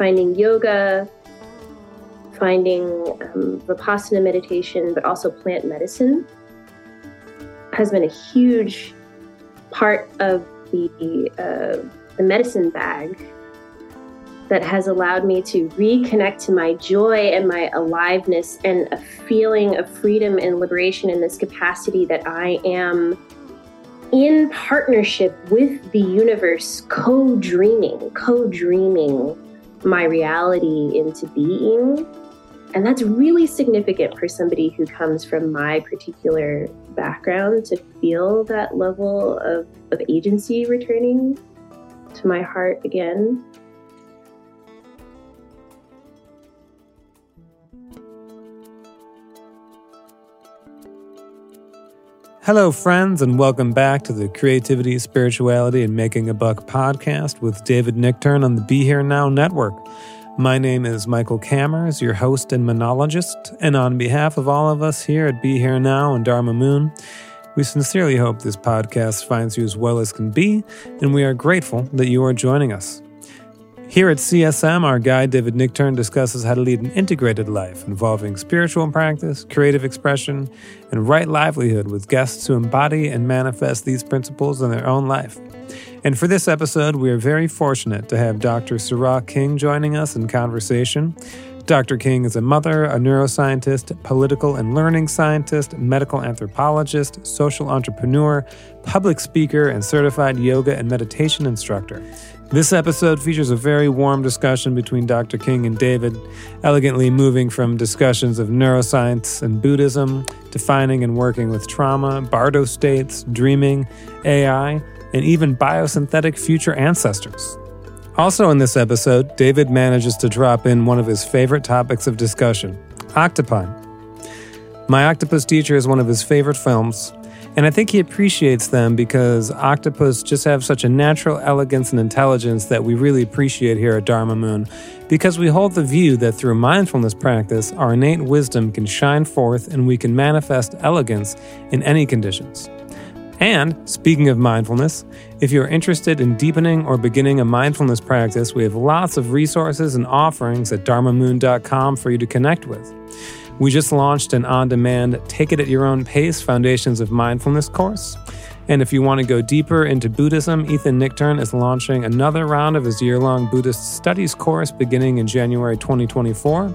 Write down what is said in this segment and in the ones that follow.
Finding yoga, finding um, Vipassana meditation, but also plant medicine has been a huge part of the, uh, the medicine bag that has allowed me to reconnect to my joy and my aliveness and a feeling of freedom and liberation in this capacity that I am in partnership with the universe, co dreaming, co dreaming my reality into being. And that's really significant for somebody who comes from my particular background to feel that level of, of agency returning to my heart again. Hello, friends, and welcome back to the Creativity, Spirituality, and Making a Buck podcast with David Nichtern on the Be Here Now Network. My name is Michael Cammers, your host and monologist, and on behalf of all of us here at Be Here Now and Dharma Moon, we sincerely hope this podcast finds you as well as can be, and we are grateful that you are joining us. Here at CSM, our guide David Nichtern discusses how to lead an integrated life involving spiritual practice, creative expression, and right livelihood with guests who embody and manifest these principles in their own life. And for this episode, we are very fortunate to have Dr. Sará King joining us in conversation. Dr. King is a mother, a neuroscientist, political and learning scientist, medical anthropologist, social entrepreneur, public speaker, and certified yoga and meditation instructor. This episode features a very warm discussion between Dr. King and David, elegantly moving from discussions of neuroscience and Buddhism, defining and working with trauma, bardo states, dreaming, AI, and even biosynthetic future ancestors. Also, in this episode, David manages to drop in one of his favorite topics of discussion octopi. My Octopus Teacher is one of his favorite films, and I think he appreciates them because octopus just have such a natural elegance and intelligence that we really appreciate here at Dharma Moon. Because we hold the view that through mindfulness practice, our innate wisdom can shine forth and we can manifest elegance in any conditions. And speaking of mindfulness, if you're interested in deepening or beginning a mindfulness practice, we have lots of resources and offerings at dharmamoon.com for you to connect with. We just launched an on demand Take It at Your Own Pace Foundations of Mindfulness course. And if you want to go deeper into Buddhism, Ethan Nichtern is launching another round of his year long Buddhist studies course beginning in January 2024.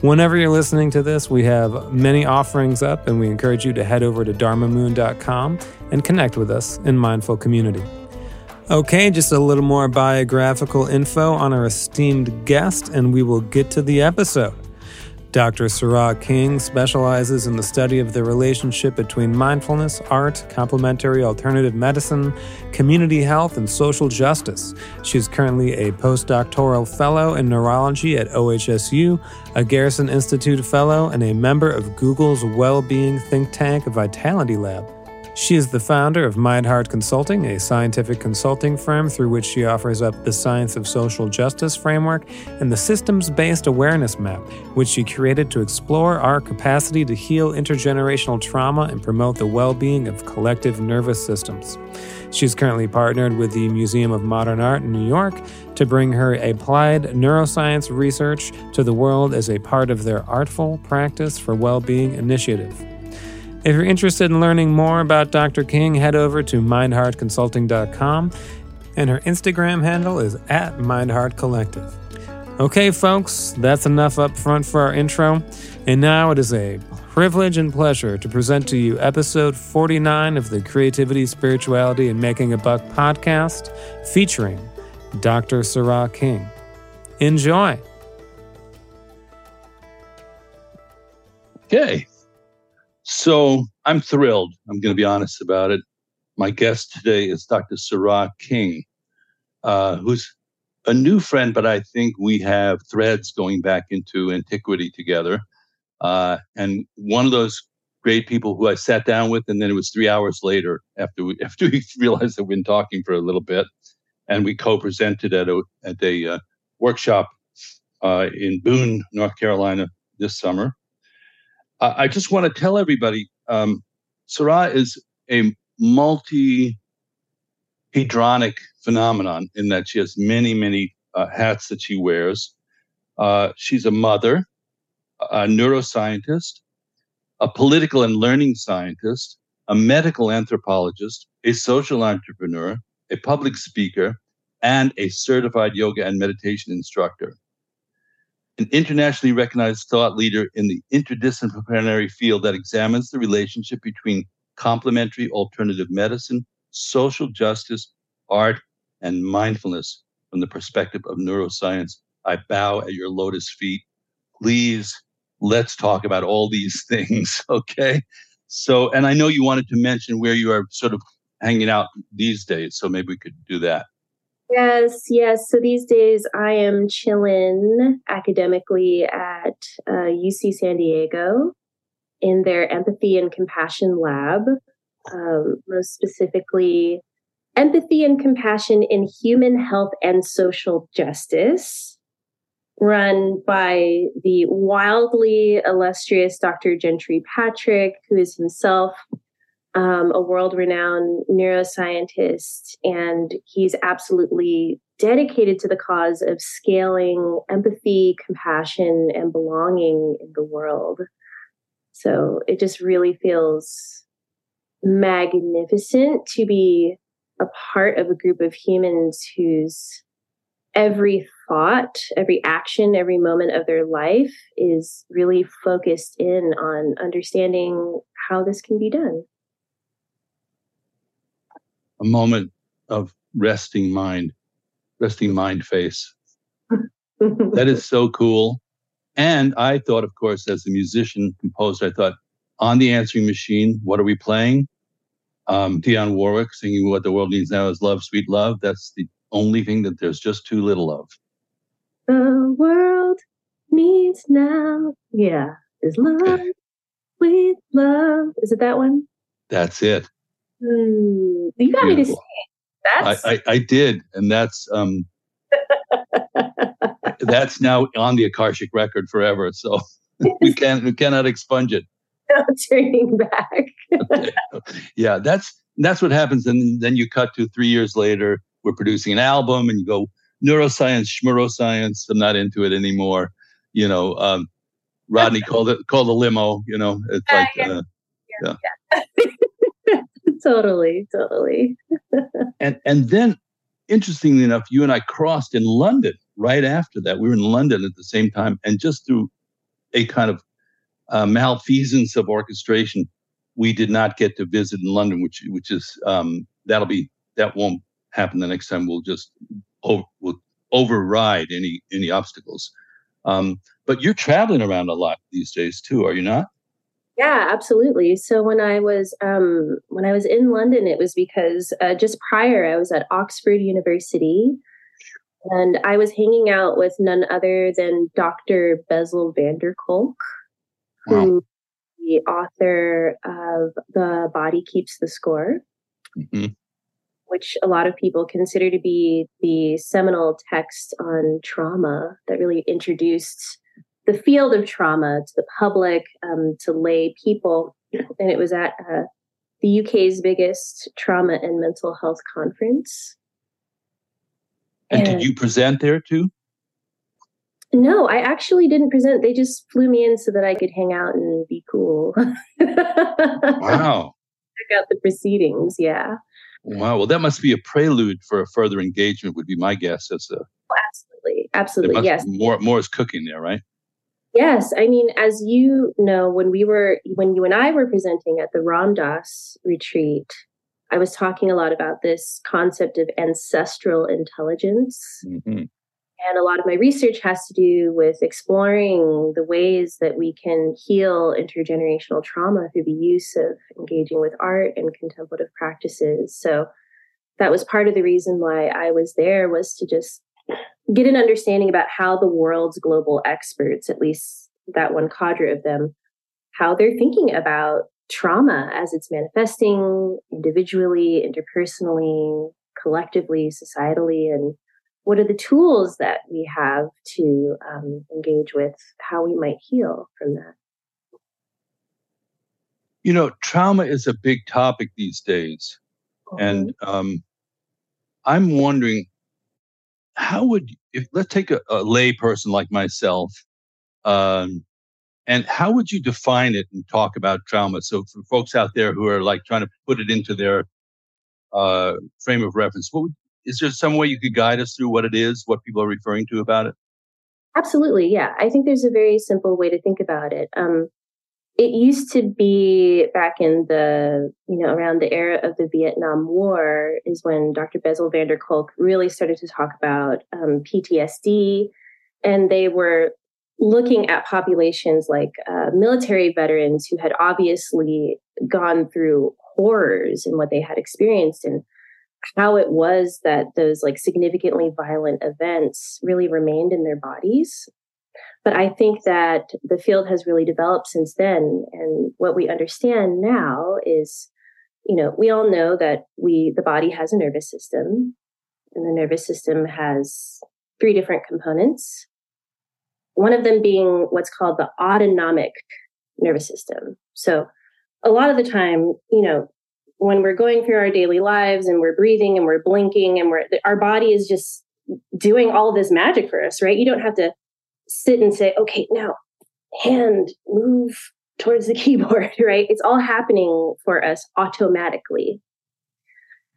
Whenever you're listening to this, we have many offerings up, and we encourage you to head over to dharmamoon.com and connect with us in Mindful Community. Okay, just a little more biographical info on our esteemed guest, and we will get to the episode. Dr. Sará King specializes in the study of the relationship between mindfulness, art, complementary alternative medicine, community health, and social justice. She's currently a postdoctoral fellow in neurology at OHSU, a Garrison Institute fellow, and a member of Google's well-being think tank Vitality Lab. She is the founder of Mindheart Consulting, a scientific consulting firm through which she offers up the Science of Social Justice framework and the Systems Based Awareness Map, which she created to explore our capacity to heal intergenerational trauma and promote the well being of collective nervous systems. She's currently partnered with the Museum of Modern Art in New York to bring her applied neuroscience research to the world as a part of their Artful Practice for Well-Being initiative. If you're interested in learning more about Dr. King, head over to mindheartconsulting.com, and her Instagram handle is at mindheartcollective. Okay, folks, that's enough up front for our intro, and now it is a privilege and pleasure to present to you episode 49 of the Creativity, Spirituality, and Making a Buck podcast featuring Dr. Sará King. Enjoy. Okay. So I'm thrilled. I'm going to be honest about it. My guest today is Dr. Sará King, uh, who's a new friend, but I think we have threads going back into antiquity together. Uh, and one of those great people who I sat down with, and then it was three hours later after we after we realized that we'd been talking for a little bit, and we co-presented at a at a uh, workshop uh, in Boone, North Carolina this summer. I just want to tell everybody um, Sará is a multi hedronic phenomenon in that she has many, many uh, hats that she wears. Uh, she's a mother, a neuroscientist, a political and learning scientist, a medical anthropologist, a social entrepreneur, a public speaker, and a certified yoga and meditation instructor an internationally recognized thought leader in the interdisciplinary field that examines the relationship between complementary alternative medicine, social justice, art, and mindfulness from the perspective of neuroscience. I bow at your lotus feet. Please, let's talk about all these things, okay? So, and I know you wanted to mention where you are sort of hanging out these days, so maybe we could do that. Yes, yes. So these days I am chilling academically at uh, UC San Diego in their empathy and compassion lab, um, most specifically, empathy and compassion in human health and social justice, run by the wildly illustrious Dr. Gentry Patrick, who is himself um, a world renowned neuroscientist, and he's absolutely dedicated to the cause of scaling empathy, compassion, and belonging in the world. So it just really feels magnificent to be a part of a group of humans whose every thought, every action, every moment of their life is really focused in on understanding how this can be done a moment of resting mind, resting mind face. that is so cool. And I thought, of course, as a musician, composer, I thought, on the answering machine, what are we playing? Um, Dionne Warwick singing What the World Needs Now is Love, Sweet Love. That's the only thing that there's just too little of. The world needs now, yeah, is love, sweet love. Is it that one? That's it. Mm, you got Beautiful. me to sing. That's I, I, I did, and that's um that's now on the Akashic record forever. So we can't we cannot expunge it. No turning back. okay. Yeah, that's that's what happens, and then you cut to three years later. We're producing an album, and you go neuroscience, schmeroscience. I'm not into it anymore. You know, um, Rodney called it called a limo. You know, it's like yeah. Uh, yeah. yeah totally, totally. and and then, interestingly enough, you and I crossed in London right after that. We were in London at the same time, and just through a kind of uh, malfeasance of orchestration, we did not get to visit in London, which which is um, that'll be that won't happen the next time. We'll just over, we'll override any any obstacles. Um, but you're traveling around a lot these days too, are you not? Yeah, absolutely. So when I was um, when I was in London, it was because uh, just prior I was at Oxford University, and I was hanging out with none other than Dr. Bessel van der Kolk, wow. who the author of The Body Keeps the Score, mm-hmm. which a lot of people consider to be the seminal text on trauma that really introduced the field of trauma to the public, um, to lay people. And it was at uh, the UK's biggest trauma and mental health conference. And, and did you present there too? No, I actually didn't present. They just flew me in so that I could hang out and be cool. wow. Check out the proceedings. Yeah. Wow. Well, that must be a prelude for a further engagement, would be my guess. As a, oh, absolutely. Absolutely. Yes. More, more is cooking there, right? Yes, I mean, as you know, when we were when you and I were presenting at the Ram Dass retreat, I was talking a lot about this concept of ancestral intelligence. Mm-hmm. And a lot of my research has to do with exploring the ways that we can heal intergenerational trauma through the use of engaging with art and contemplative practices. So that was part of the reason why I was there was to just get an understanding about how the world's global experts, at least that one cadre of them, how they're thinking about trauma as it's manifesting individually, interpersonally, collectively, societally, and what are the tools that we have to um, engage with how we might heal from that. You know, trauma is a big topic these days. Mm-hmm. And um, I'm wondering how would if let's take a, a lay person like myself um, and how would you define it and talk about trauma? So for folks out there who are like trying to put it into their uh, frame of reference what would, is there some way you could guide us through what it is what people are referring to about it? Absolutely yeah. I think there's a very simple way to think about it. Um, it used to be back in the you know around the era of the vietnam war is when dr bessel van der kolk really started to talk about um, ptsd and they were looking at populations like uh, military veterans who had obviously gone through horrors and what they had experienced and how it was that those like significantly violent events really remained in their bodies but I think that the field has really developed since then. And what we understand now is, you know, we all know that we, the body has a nervous system, and the nervous system has three different components. One of them being what's called the autonomic nervous system. So a lot of the time, you know, when we're going through our daily lives and we're breathing and we're blinking and we're our body is just doing all this magic for us, right? You don't have to sit and say, okay, now hand move towards the keyboard, right? It's all happening for us automatically.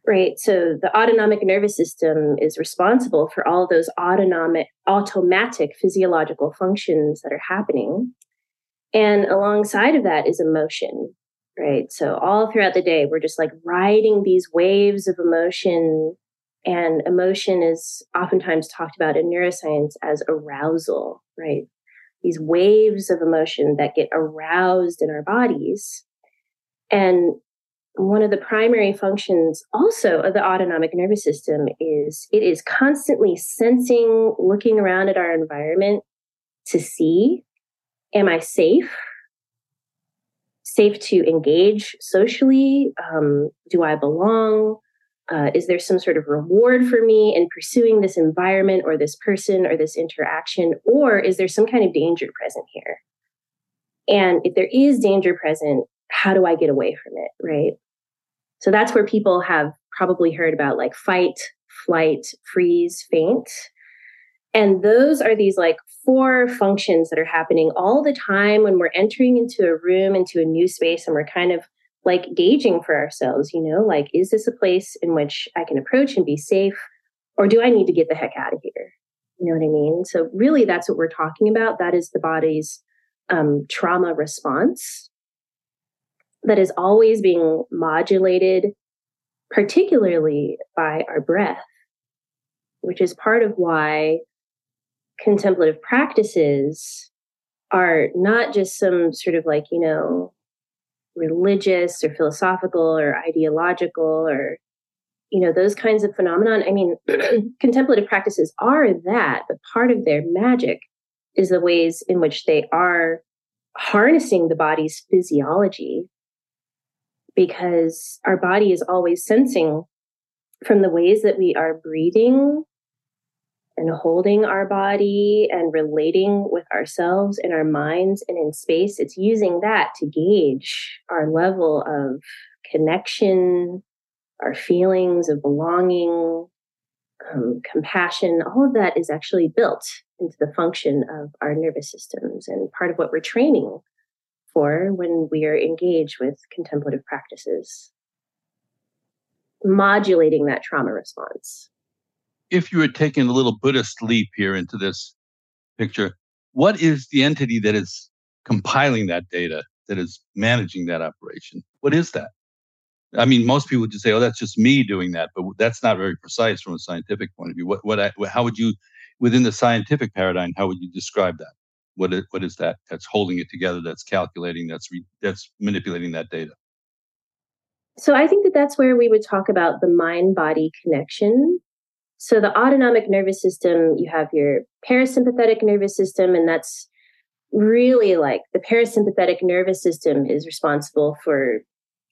Right. So the autonomic nervous system is responsible for all those autonomic, automatic physiological functions that are happening. And alongside of that is emotion, right? So all throughout the day, we're just like riding these waves of emotion and emotion is oftentimes talked about in neuroscience as arousal, right? These waves of emotion that get aroused in our bodies. And one of the primary functions also of the autonomic nervous system is it is constantly sensing, looking around at our environment to see am I safe? Safe to engage socially? Um, do I belong? Uh, is there some sort of reward for me in pursuing this environment or this person or this interaction? Or is there some kind of danger present here? And if there is danger present, how do I get away from it? Right. So that's where people have probably heard about like fight, flight, freeze, faint. And those are these like four functions that are happening all the time when we're entering into a room, into a new space, and we're kind of like gauging for ourselves, you know, like, is this a place in which I can approach and be safe? Or do I need to get the heck out of here? You know what I mean? So, really, that's what we're talking about. That is the body's um, trauma response that is always being modulated, particularly by our breath, which is part of why contemplative practices are not just some sort of like, you know, religious or philosophical or ideological or you know those kinds of phenomenon. I mean contemplative practices are that but part of their magic is the ways in which they are harnessing the body's physiology. Because our body is always sensing from the ways that we are breathing and holding our body and relating with ourselves and our minds and in space. It's using that to gauge our level of connection, our feelings of belonging, um, compassion. All of that is actually built into the function of our nervous systems and part of what we're training for when we are engaged with contemplative practices. Modulating that trauma response if you were taking a little Buddhist leap here into this picture, what is the entity that is compiling that data, that is managing that operation? What is that? I mean, most people would just say, "Oh, that's just me doing that," but that's not very precise from a scientific point of view. What, what, I, how would you, within the scientific paradigm, how would you describe that? What is, what is that? That's holding it together. That's calculating. That's re, that's manipulating that data. So I think that that's where we would talk about the mind-body connection so the autonomic nervous system, you have your parasympathetic nervous system, and that's really like the parasympathetic nervous system is responsible for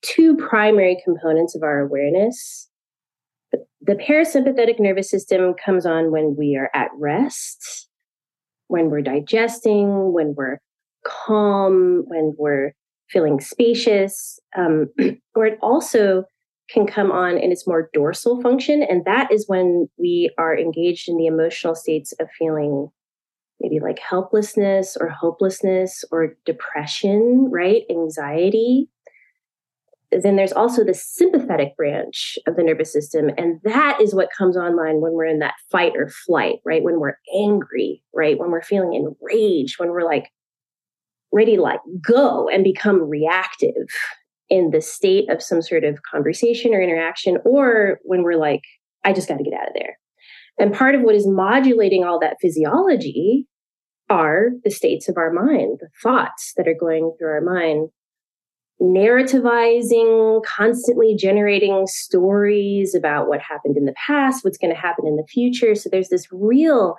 two primary components of our awareness. The parasympathetic nervous system comes on when we are at rest, when we're digesting, when we're calm, when we're feeling spacious, um, or it also can come on in its more dorsal function. And that is when we are engaged in the emotional states of feeling maybe like helplessness or hopelessness or depression, right? Anxiety. Then there's also the sympathetic branch of the nervous system. And that is what comes online when we're in that fight or flight, right? When we're angry, right? When we're feeling enraged, when we're like ready to like go and become reactive in the state of some sort of conversation or interaction, or when we're like, I just got to get out of there. And part of what is modulating all that physiology are the states of our mind, the thoughts that are going through our mind, narrativizing, constantly generating stories about what happened in the past, what's going to happen in the future. So there's this real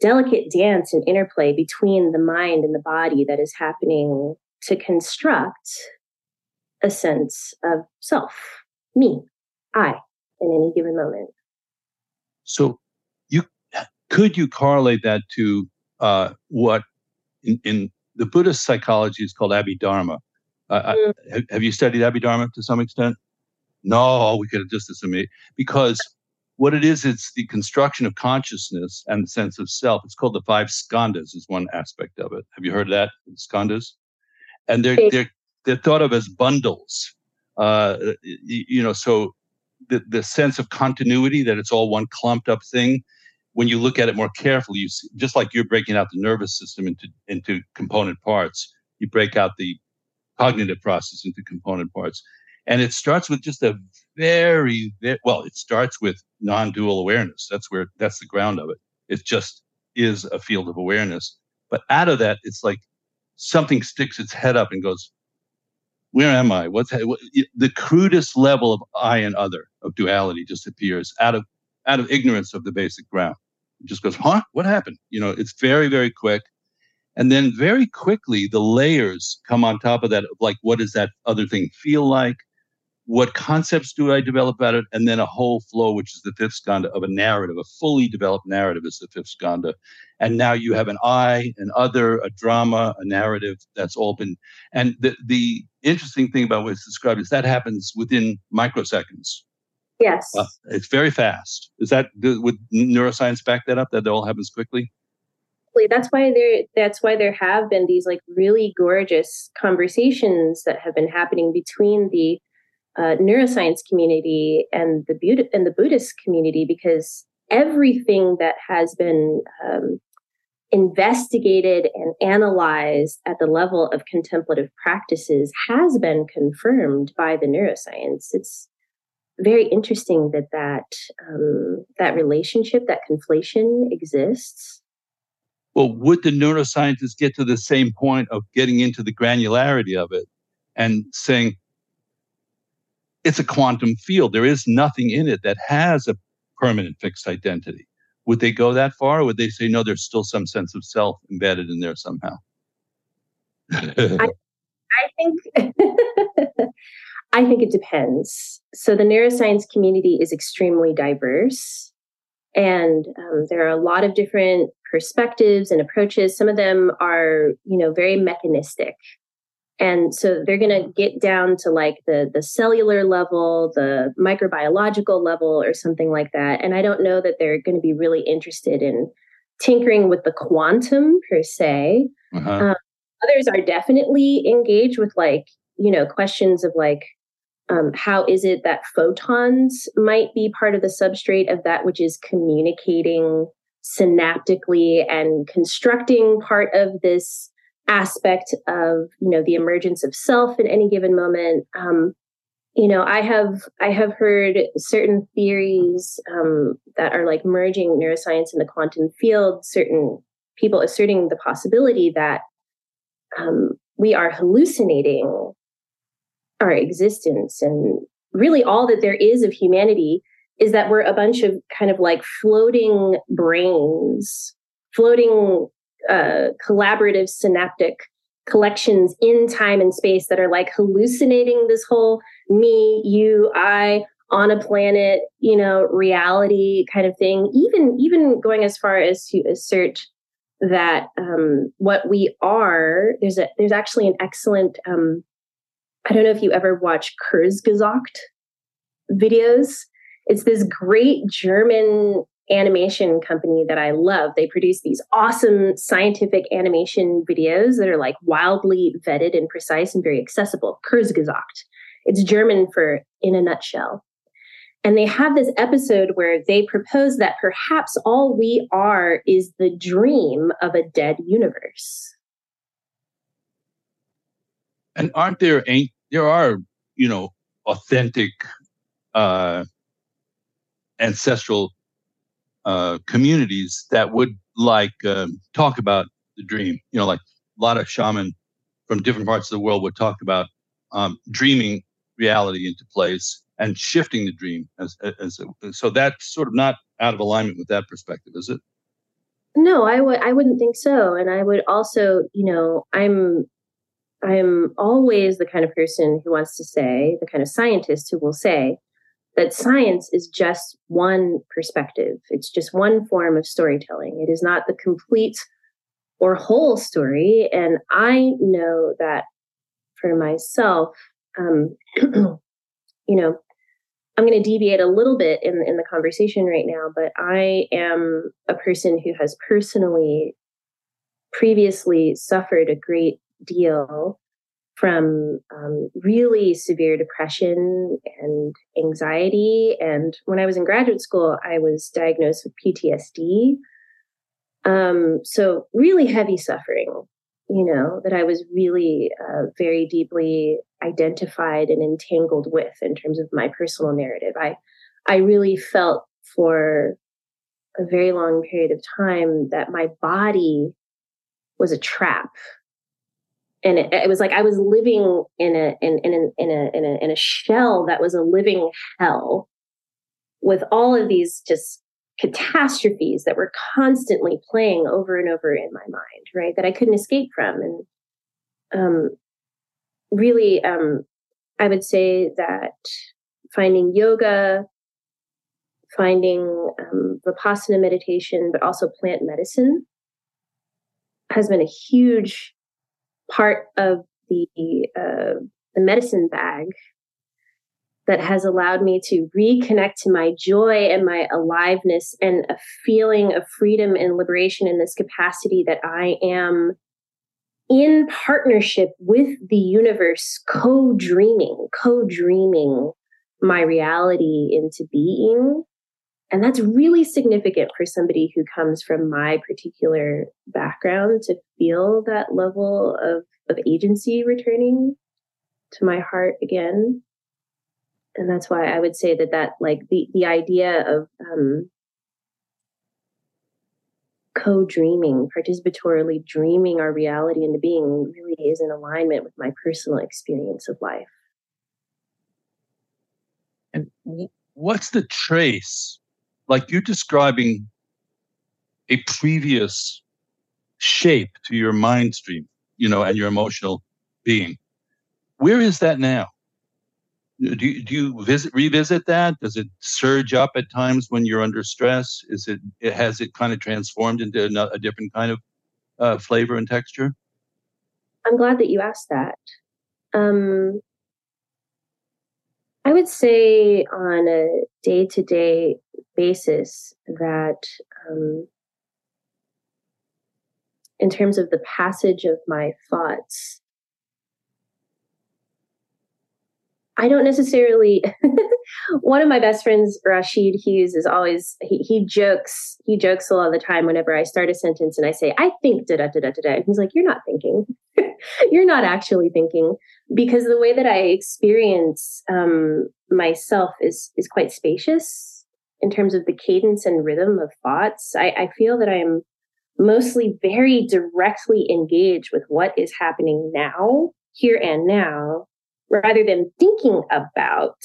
delicate dance and interplay between the mind and the body that is happening to construct a sense of self, me, I, in any given moment. So, you could you correlate that to uh, what in, in, the Buddhist psychology is called Abhidharma? Uh, mm. have, have you studied Abhidharma to some extent? No, we could have just assumed because what it is, it's the construction of consciousness and the sense of self. It's called the five skandhas, is one aspect of it. Have you heard of that? Skandhas? And they're, they're they're thought of as bundles. Uh, you know, so the, the sense of continuity that it's all one clumped up thing. When you look at it more carefully, you see, just like you're breaking out the nervous system into into component parts, you break out the cognitive process into component parts, and it starts with just a very, very well. It starts with non-dual awareness. That's where that's the ground of it. It just is a field of awareness. But out of that, it's like something sticks its head up and goes, where am I? What's what, the crudest level of I and other of duality just appears out of out of ignorance of the basic ground. It just goes, huh? What happened? You know, it's very very quick, and then very quickly the layers come on top of that. Like, what does that other thing feel like? What concepts do I develop about it? And then a whole flow, which is the fifth skandha of a narrative, a fully developed narrative is the fifth skandha. And now you have an I, an other, a drama, a narrative that's all been. And the, the interesting thing about what's described is that happens within microseconds. Yes. Uh, it's very fast. Is that, would neuroscience back that up, that it all happens quickly? that's why there that's why there have been these like really gorgeous conversations that have been happening between the uh, neuroscience community and the and the Buddhist community because everything that has been um, investigated and analyzed at the level of contemplative practices has been confirmed by the neuroscience. It's very interesting that that um, that relationship, that conflation exists. Well, would the neuroscientists get to the same point of getting into the granularity of it and saying it's a quantum field? There is nothing in it that has a permanent fixed identity. Would they go that far, or would they say no? There's still some sense of self embedded in there somehow. I, I think I think it depends. So the neuroscience community is extremely diverse, and um, there are a lot of different perspectives and approaches. Some of them are, you know, very mechanistic, and so they're going to get down to like the the cellular level, the microbiological level, or something like that. And I don't know that they're going to be really interested in tinkering with the quantum per se. Uh-huh. Um, others are definitely engaged with like you know questions of like um, how is it that photons might be part of the substrate of that which is communicating synaptically and constructing part of this aspect of you know the emergence of self in any given moment. Um, you know i have i have heard certain theories um, that are like merging neuroscience and the quantum field certain people asserting the possibility that um, we are hallucinating our existence. And really all that there is of humanity is that we're a bunch of kind of like floating brains floating uh, collaborative synaptic collections in time and space that are like hallucinating this whole me you i on a planet you know reality kind of thing even even going as far as to assert that um, what we are there's a there's actually an excellent um, I don't know if you ever watch Kurzgesagt videos. It's this great German animation company that I love. They produce these awesome scientific animation videos that are like wildly vetted and precise and very accessible. Kurzgesagt. It's German for in a nutshell. And they have this episode where they propose that perhaps all we are is the dream of a dead universe. And aren't there there are you know authentic uh, ancestral uh, communities that would like um, talk about the dream. You know, like a lot of shaman from different parts of the world would talk about um, dreaming reality into place and shifting the dream as, as, as so that's sort of not out of alignment with that perspective is it no i would i wouldn't think so and i would also you know i'm I'm always the kind of person who wants to say, the kind of scientist who will say that science is just one perspective. It's just one form of storytelling. It is not the complete or whole story. And I know that for myself, um, you know, I'm going to deviate a little bit in, in the conversation right now, but I am a person who has personally previously suffered a great deal from um, really severe depression and anxiety. And when I was in graduate school, I was diagnosed with PTSD. Um, so, really heavy suffering, you know, that I was really uh, very deeply identified and entangled with in terms of my personal narrative. I, I really felt for a very long period of time that my body was a trap and it, it, was like I was living in a in in in a in a in a shell that was a living hell with all of these just catastrophes that were constantly playing over and over in my mind, right? That I couldn't escape from, and um, really, um, I would say that finding yoga, finding um, vipassana meditation, but also plant medicine has been a huge part of the uh, the medicine bag that has allowed me to reconnect to my joy and my aliveness and a feeling of freedom and liberation in this capacity that I am in partnership with the universe, co dreaming, co dreaming my reality into being and that's really significant for somebody who comes from my particular background to feel that level of, of agency returning to my heart again. And that's why I would say that that like the, the idea of um, co dreaming, participatorily dreaming our reality into being really is in alignment with my personal experience of life. And what's the trace? Like you're describing a previous shape to your mind stream, you know, and your emotional being. Where is that now? Do you, do you visit revisit that? Does it surge up at times when you're under stress? Is it, it has it kind of transformed into a, a different kind of uh, flavor and texture? I'm glad that you asked that. Um, I would say on a day to day basis that um, in terms of the passage of my thoughts, I don't necessarily. one of my best friends, Rasheed Hughes, is always he, he jokes he jokes a lot of the time whenever I start a sentence and I say I think da da da da da, and he's like, "You're not thinking. You're not actually thinking." Because the way that I experience um, myself is is quite spacious in terms of the cadence and rhythm of thoughts. I, I feel that I'm mostly very directly engaged with what is happening now, here and now, rather than thinking about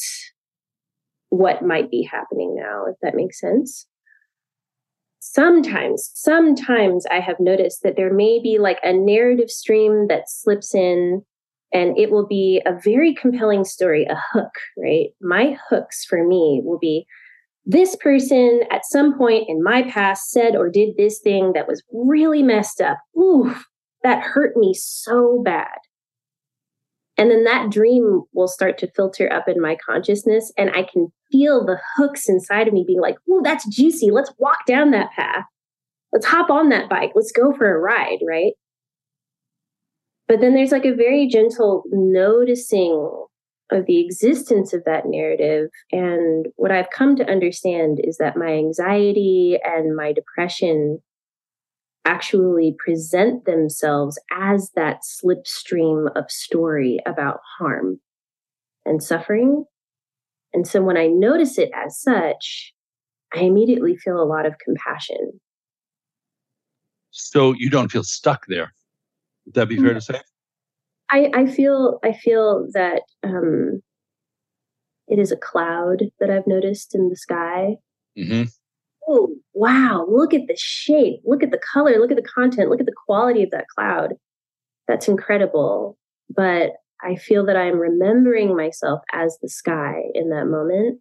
what might be happening now, if that makes sense. Sometimes, sometimes I have noticed that there may be like a narrative stream that slips in and it will be a very compelling story, a hook, right? My hooks for me will be this person at some point in my past said or did this thing that was really messed up. Ooh, that hurt me so bad. And then that dream will start to filter up in my consciousness, and I can feel the hooks inside of me being like, "Ooh, that's juicy. Let's walk down that path. Let's hop on that bike. Let's go for a ride." Right. But then there's like a very gentle noticing of the existence of that narrative. And what I've come to understand is that my anxiety and my depression actually present themselves as that slipstream of story about harm and suffering. And so when I notice it as such, I immediately feel a lot of compassion. So you don't feel stuck there. Would that be fair mm. to say? I, I feel I feel that um, it is a cloud that I've noticed in the sky. Mm-hmm oh, wow, look at the shape, look at the color, look at the content, look at the quality of that cloud. That's incredible. But I feel that I'm remembering myself as the sky in that moment.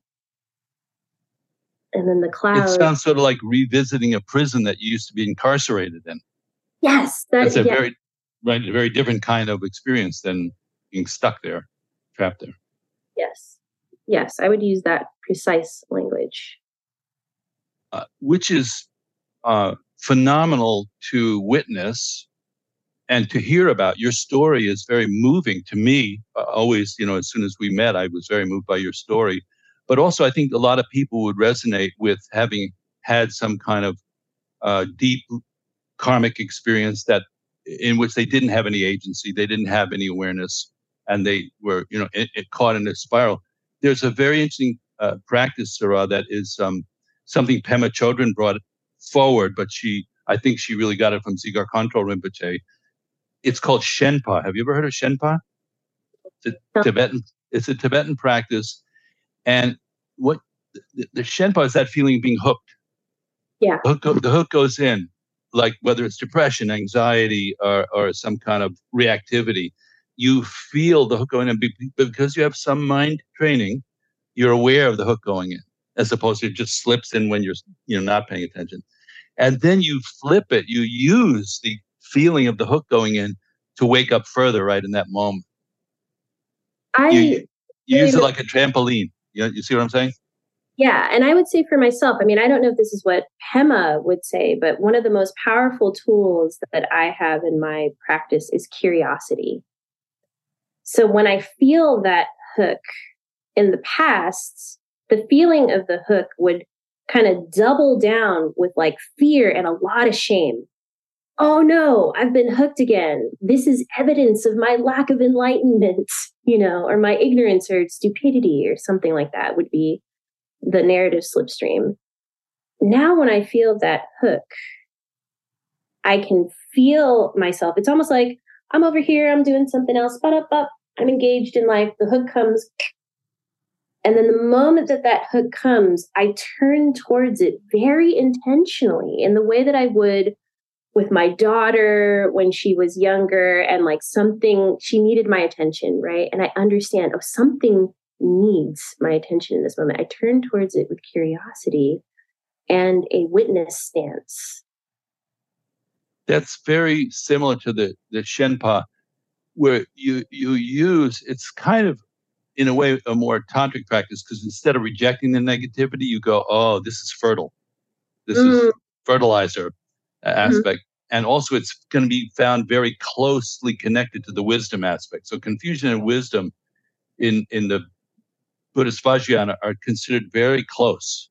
And then the cloud. It sounds sort of like revisiting a prison that you used to be incarcerated in. Yes, that, that's a very right, a very different kind of experience than being stuck there, trapped there. Yes, yes, I would use that precise language. Uh, which is uh, phenomenal to witness and to hear about. Your story is very moving to me. Uh, always, you know, as soon as we met, I was very moved by your story. But also, I think a lot of people would resonate with having had some kind of uh, deep karmic experience that in which they didn't have any agency, they didn't have any awareness, and they were, you know, it, it caught in a spiral. There's a very interesting uh, practice, Sará, that is um, something Pema Chodron brought forward, but she, I think she really got it from Dzigar Kongtrul Rinpoche. It's called Shenpa. Have you ever heard of Shenpa? It's a Tibetan, it's a Tibetan practice. And what the, the Shenpa is that feeling of being hooked. Yeah. The hook, the hook goes in, like whether it's depression, anxiety, or, or some kind of reactivity. You feel the hook going in because you have some mind training. You're aware of the hook going in as opposed to just slips in when you're you know not paying attention. And then you flip it. You use the feeling of the hook going in to wake up further right in that moment. I you, you use it like a trampoline. You know, you see what I'm saying? Yeah, and I would say for myself, I mean, I don't know if this is what Pema would say, but one of the most powerful tools that I have in my practice is curiosity. So when I feel that hook in the past, the feeling of the hook would kind of double down with like fear and a lot of shame. Oh no, I've been hooked again. This is evidence of my lack of enlightenment, you know, or my ignorance or stupidity or something like that would be the narrative slipstream. Now, when I feel that hook, I can feel myself. It's almost like I'm over here, I'm doing something else, but up, up, I'm engaged in life. The hook comes. And then the moment that that hook comes, I turn towards it very intentionally in the way that I would with my daughter when she was younger and like something she needed my attention right and i understand oh something needs my attention in this moment i turn towards it with curiosity and a witness stance that's very similar to the the shenpa where you you use it's kind of in a way a more tantric practice because instead of rejecting the negativity you go oh this is fertile this mm. is fertilizer mm-hmm. aspect and also it's going to be found very closely connected to the wisdom aspect. So confusion and wisdom in in the Buddhist Vajrayana are considered very close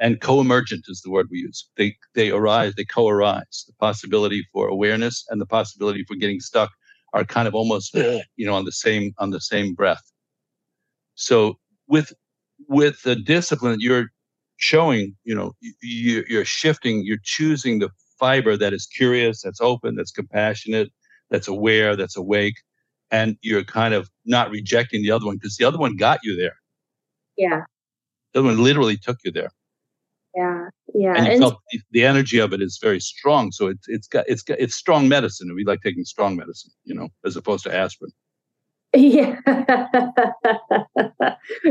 and co-emergent is the word we use. They they arise, they co-arise. The possibility for awareness and the possibility for getting stuck are kind of almost you know on the same on the same breath. So with with the discipline you're showing, you know, you, you're shifting, you're choosing the fiber that is curious, that's open, that's compassionate, that's aware, that's awake. And you're kind of not rejecting the other one because the other one got you there. Yeah. The other one literally took you there. Yeah. Yeah. And you and felt the, the energy of it is very strong. So it's it's got it's got it's strong medicine. And we like taking strong medicine, you know, as opposed to aspirin. Yeah.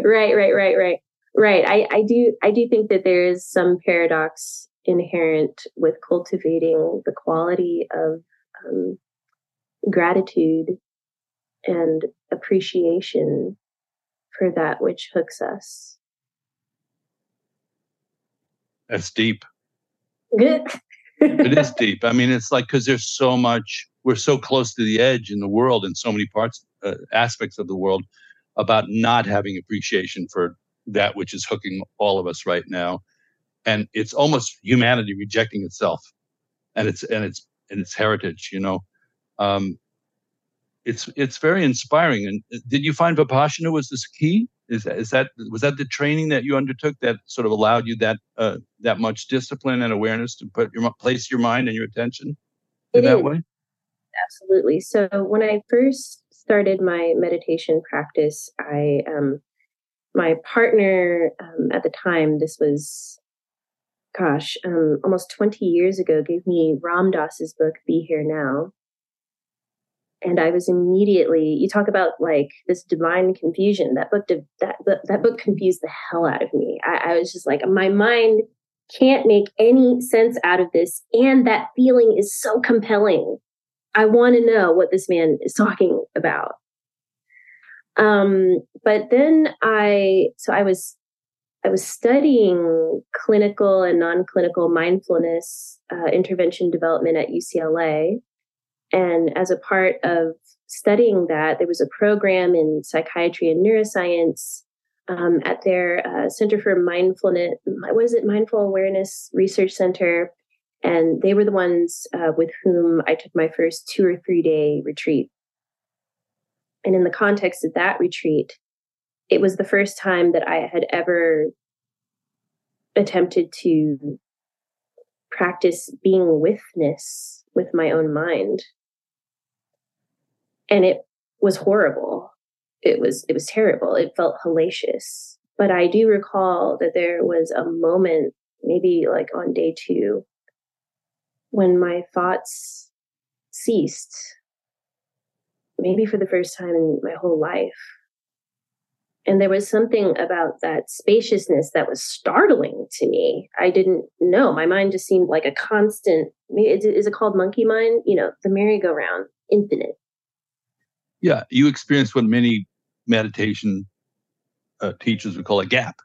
right, right, right, right. Right. I, I do I do think that there is some paradox inherent with cultivating the quality of um, gratitude and appreciation for that which hooks us. That's deep. it is deep. I mean, it's like because there's so much, we're so close to the edge in the world in so many parts, uh, aspects of the world about not having appreciation for that which is hooking all of us right now and it's almost humanity rejecting itself and its and its and its heritage you know um, it's it's very inspiring and uh, did you find vipassana was this key is that, is that was that the training that you undertook that sort of allowed you that uh, that much discipline and awareness to put your place your mind and your attention in it that is. way absolutely so when i first started my meditation practice i um my partner um, at the time this was gosh, um, almost 20 years ago, gave me Ram Dass's book, Be Here Now. And I was immediately, you talk about like this divine confusion. That book, that, that book confused the hell out of me. I, I was just like, my mind can't make any sense out of this. And that feeling is so compelling. I want to know what this man is talking about. Um, but then I, so I was I was studying clinical and non clinical mindfulness uh, intervention development at UCLA. And as a part of studying that, there was a program in psychiatry and neuroscience um, at their uh, Center for Mindfulness, was it, Mindful Awareness Research Center. And they were the ones uh, with whom I took my first two or three day retreat. And in the context of that retreat, it was the first time that I had ever attempted to practice being withness with my own mind. And it was horrible. It was it was terrible. It felt hellacious. But I do recall that there was a moment, maybe like on day two, when my thoughts ceased, maybe for the first time in my whole life. And there was something about that spaciousness that was startling to me. I didn't know. My mind just seemed like a constant. Is it called monkey mind? You know, the merry-go-round, infinite. Yeah, you experienced what many meditation uh, teachers would call a gap.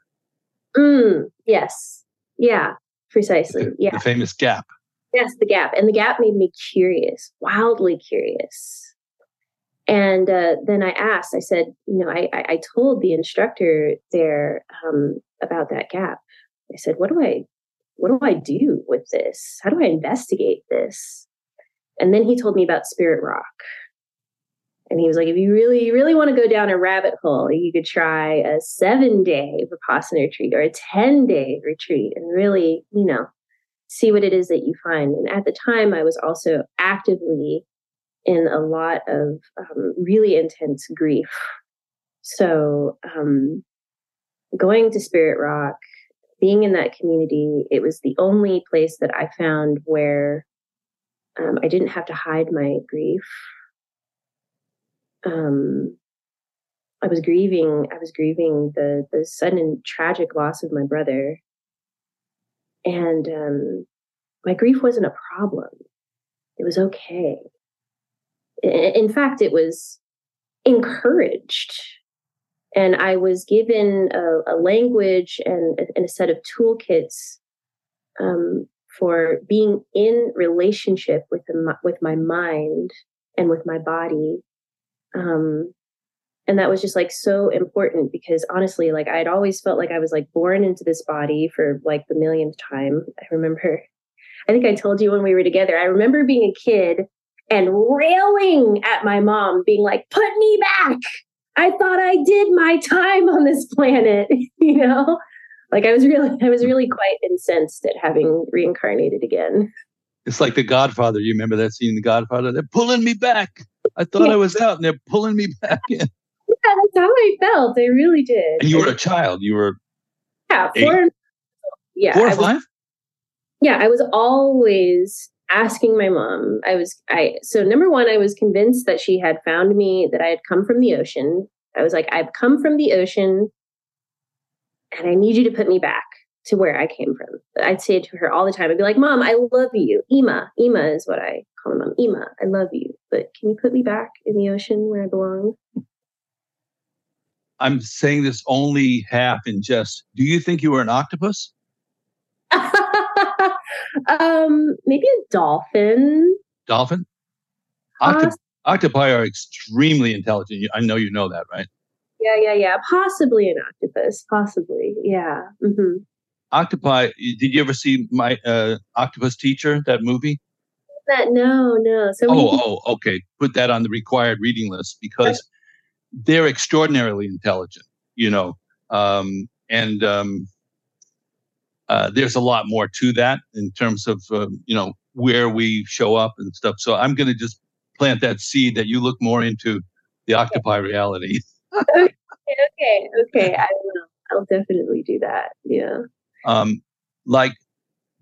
Mm, yes. Yeah, precisely. The, yeah. The famous gap. Yes, the gap. And the gap made me curious, wildly curious. And uh, then I asked, I said, you know, I, I, told the instructor there um, about that gap. I said, what do I, what do I do with this? How do I investigate this? And then he told me about Spirit Rock. And he was like, if you really, you really want to go down a rabbit hole, you could try a seven day Vipassana retreat or a 10 day retreat and really, you know, see what it is that you find. And at the time, I was also actively in a lot of um, really intense grief. So, um, going to Spirit Rock, being in that community, it was the only place that I found where um, I didn't have to hide my grief. Um, I was grieving. I was grieving the the sudden tragic loss of my brother, and um, my grief wasn't a problem. It was okay. In fact, it was encouraged. And I was given a, a language and, and, a set of toolkits um, for being in relationship with the, with my mind and with my body. Um, and that was just like so important because honestly, like I'd always felt like I was like born into this body for like the millionth time. I remember, I think I told you when we were together. I remember being a kid and railing at my mom, being like, put me back. I thought I did my time on this planet, you know? Like I was really, I was really quite incensed at having reincarnated again. It's like The Godfather. You remember that scene in The Godfather? They're pulling me back. I thought yeah. I was out and they're pulling me back in. Yeah, that's how I felt. I really did. And you were a child. You were Yeah, four yeah. Four or five? Was, yeah, I was always asking my mom i was i so number one i was convinced that she had found me that i had come from the ocean i was like i've come from the ocean and i need you to put me back to where i came from i'd say it to her all the time i'd be like mom i love you ima ima is what i call my mom ima i love you but can you put me back in the ocean where i belong i'm saying this only half in jest do you think you were an octopus um, maybe a dolphin. Dolphin. Octop- octopi are extremely intelligent. I know you know that, right? Yeah, yeah, yeah. Possibly an octopus. Possibly, yeah. Mm-hmm. Octopi. Did you ever see my uh, Octopus Teacher? That movie. That no, no. So oh, oh, okay. Put that on the required reading list because they're extraordinarily intelligent. You know, um, and um, uh, there's a lot more to that in terms of uh, you know where we show up and stuff. So I'm going to just plant that seed that you look more into the octopi reality. okay, okay, okay. I will. I'll definitely do that. Yeah. Um, like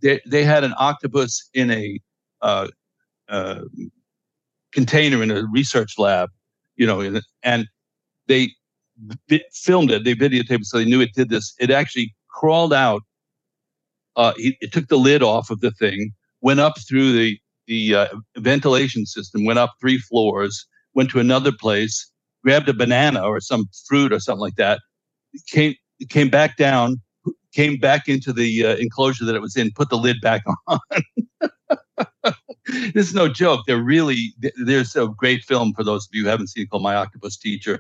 they they had an octopus in a uh, uh, container in a research lab, you know, and they filmed it. They videotaped it, so they knew it did this. It actually crawled out uh, he, it took the lid off of the thing, went up through the the uh, ventilation system, went up three floors, went to another place, grabbed a banana or some fruit or something like that, came came back down, came back into the uh, enclosure that it was in, put the lid back on. this is no joke. They're really there's a great film for those of you who haven't seen it called My Octopus Teacher,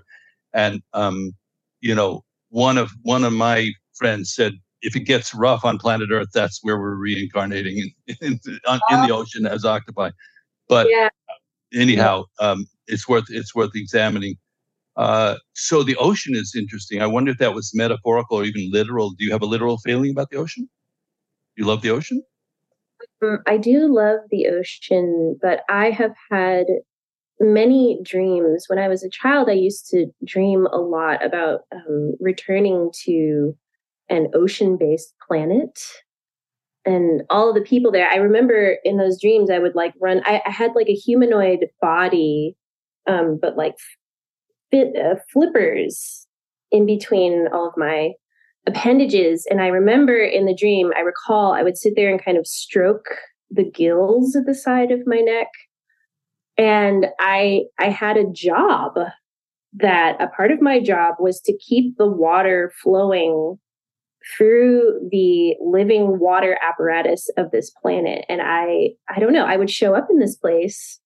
and um, you know one of one of my friends said if it gets rough on planet Earth, that's where we're reincarnating in, in, in the ocean as octopi. But yeah. anyhow, um, it's worth it's worth examining. Uh, so the ocean is interesting. I wonder if that was metaphorical or even literal. Do you have a literal feeling about the ocean? You love the ocean? Um, I do love the ocean, but I have had many dreams. When I was a child, I used to dream a lot about um, returning to an ocean based planet and all the people there. I remember in those dreams, I would like run, I, I had like a humanoid body, um, but like fit, uh, flippers in between all of my appendages. And I remember in the dream, I recall I would sit there and kind of stroke the gills at the side of my neck. And I I had a job that a part of my job was to keep the water flowing through the living water apparatus of this planet and i i don't know i would show up in this place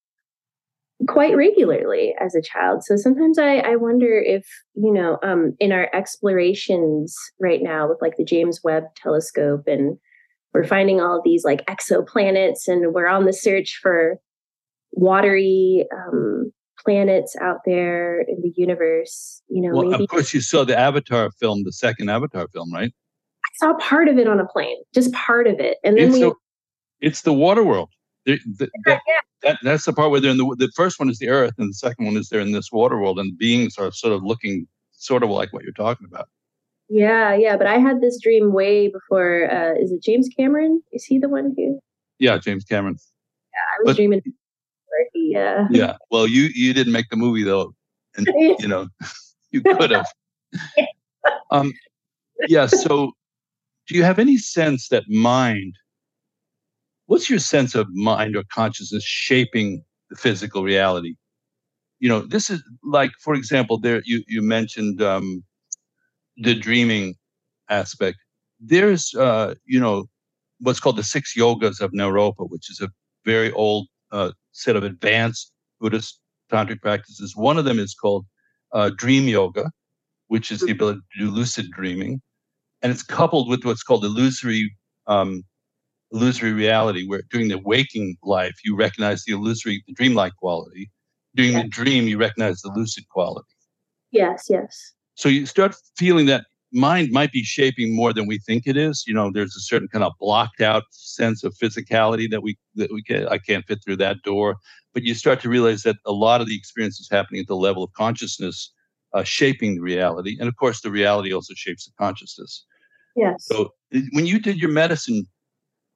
quite regularly as a child so sometimes i i wonder if you know um in our explorations right now with like the james webb telescope and we're finding all these like exoplanets and we're on the search for watery um planets out there in the universe you know well maybe- of course you saw the avatar film the second avatar film right I saw part of it on a plane, just part of it. And then we, It's the water world. The, the, that, that, that's the part where they're in the the first one is the earth, and the second one is they're in this water world, and beings are sort of looking sort of like what you're talking about. Yeah, yeah. But I had this dream way before. Uh, is it James Cameron? Is he the one who? Yeah, James Cameron. Yeah, I was but, dreaming. Yeah. Yeah. Well, you you didn't make the movie though, and you know you could have. um, yeah. So, do you have any sense that mind? What's your sense of mind or consciousness shaping the physical reality? You know, this is like, for example, there you you mentioned um, the dreaming aspect. There's, uh, you know, what's called the six yogas of Naropa, which is a very old uh, set of advanced Buddhist tantric practices. One of them is called uh, dream yoga, which is the mm-hmm. ability to do lucid dreaming, and it's coupled with what's called illusory um, illusory reality, where during the waking life you recognize the illusory, the dreamlike quality. During the dream, you recognize the lucid quality. Yes, yes. So you start feeling that mind might be shaping more than we think it is. You know, there's a certain kind of blocked out sense of physicality that we that we can I can't fit through that door. But you start to realize that a lot of the experience is happening at the level of consciousness, uh, shaping the reality, and of course, the reality also shapes the consciousness. Yes. So when you did your medicine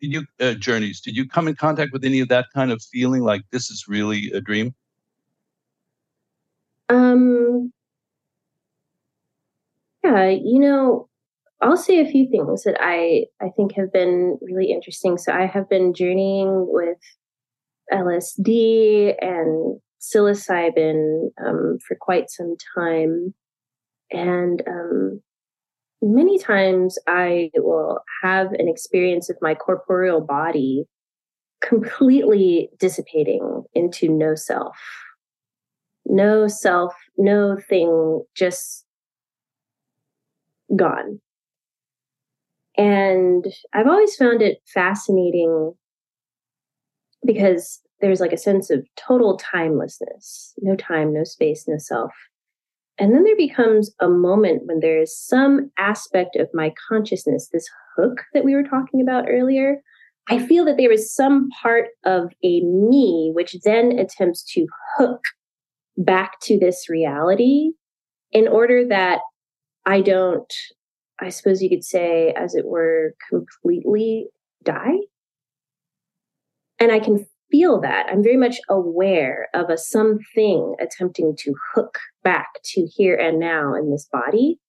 did you uh, journeys, did you come in contact with any of that kind of feeling, like this is really a dream? Um, yeah, you know, I'll say a few things that I I think have been really interesting. So I have been journeying with LSD and psilocybin um, for quite some time, and um, many times I will have an experience of my corporeal body completely dissipating into no self. No self, no thing, just gone. And I've always found it fascinating because there's like a sense of total timelessness no time, no space, no self. And then there becomes a moment when there is some aspect of my consciousness, this hook that we were talking about earlier. I feel that there is some part of a me which then attempts to hook back to this reality in order that I don't, I suppose you could say, as it were, completely die. And I can feel that. I'm very much aware of a something attempting to hook back to here and now in this body.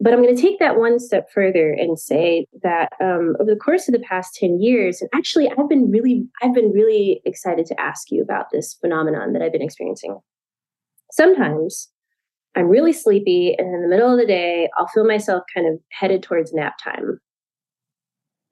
But I'm going to take that one step further and say that um, over the course of the past 10 years, and actually I've been really, I've been really excited to ask you about this phenomenon that I've been experiencing. Sometimes I'm really sleepy, and in the middle of the day, I'll feel myself kind of headed towards nap time.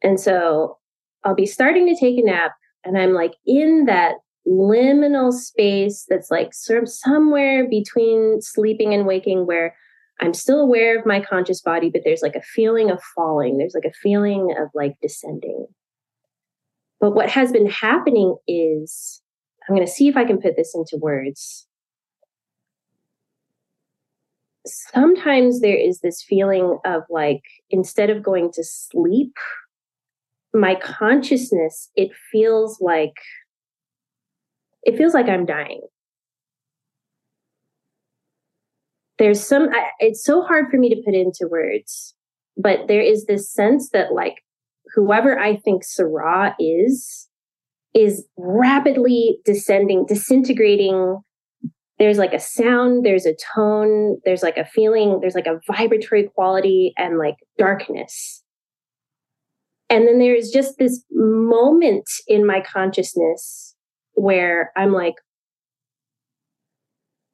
And so I'll be starting to take a nap, and I'm like in that liminal space that's like sort of somewhere between sleeping and waking where I'm still aware of my conscious body, but there's like a feeling of falling. There's like a feeling of like descending. But what has been happening is, I'm going to see if I can put this into words. sometimes there is this feeling of like instead of going to sleep my consciousness it feels like it feels like i'm dying there's some I, it's so hard for me to put into words but there is this sense that like whoever i think Sará is is rapidly descending disintegrating there's like a sound, there's a tone, there's like a feeling, there's like a vibratory quality and like darkness. And then there's just this moment in my consciousness where I'm like,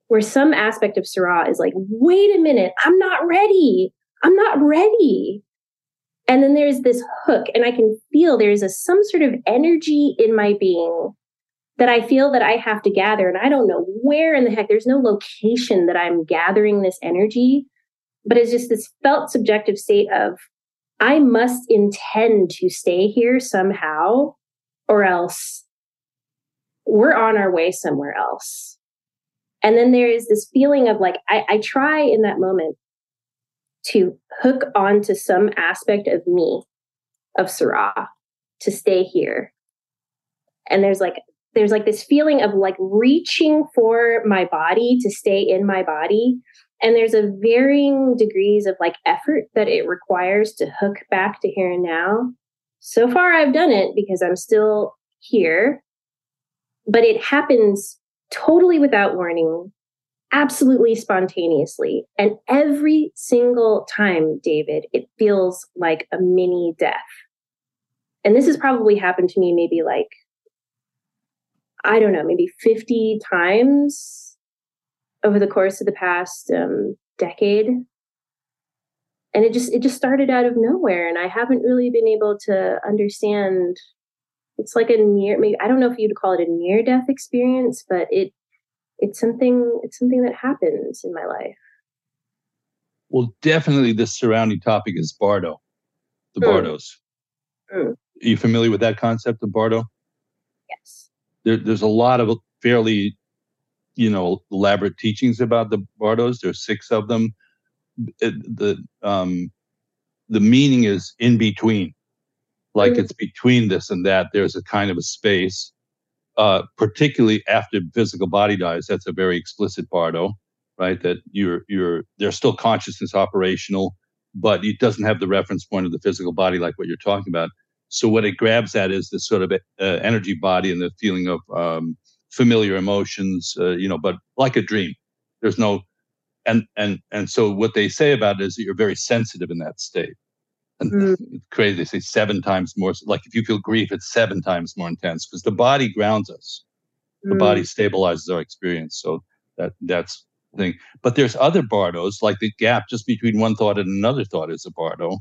where some aspect of Sará is like, wait a minute, I'm not ready. I'm not ready. And then there's this hook, and I can feel there's a some sort of energy in my being that I feel that I have to gather. And I don't know where in the heck, there's no location that I'm gathering this energy, but it's just this felt subjective state of I must intend to stay here somehow, or else we're on our way somewhere else. And then there is this feeling of like, I, I try in that moment to hook onto some aspect of me, of Sará, to stay here. And there's like there's like this feeling of like reaching for my body to stay in my body and there's a varying degrees of like effort that it requires to hook back to here and now. So far i've done it because i'm still here but it happens totally without warning absolutely spontaneously. And every single time david it feels like a mini death. And this has probably happened to me maybe like I don't know, maybe 50 times over the course of the past um, decade. And it just it just started out of nowhere, and I haven't really been able to understand. It's like a near, maybe I don't know if you'd call it a near death experience, but it it's something it's something that happens in my life. Well, definitely, the surrounding topic is Bardo, the mm. Bardos. Mm. Are you familiar with that concept of Bardo? Yes there, there's a lot of fairly, you know, elaborate teachings about the Bardos. There's six of them. It, the um, the meaning is in between, like mm-hmm. it's between this and that. There's a kind of a space, uh, particularly after physical body dies. That's a very explicit Bardo, right? That you're you're there's still consciousness operational, but it doesn't have the reference point of the physical body like what you're talking about. So what it grabs at is this sort of uh, energy body and the feeling of um, familiar emotions, uh, you know, but like a dream. There's no, and and and so what they say about it is that you're very sensitive in that state. And mm. it's crazy. They say seven times more. Like if you feel grief, it's seven times more intense because the body grounds us. The mm. body stabilizes our experience. So that that's the thing. But there's other bardos, like the gap just between one thought and another thought is a bardo.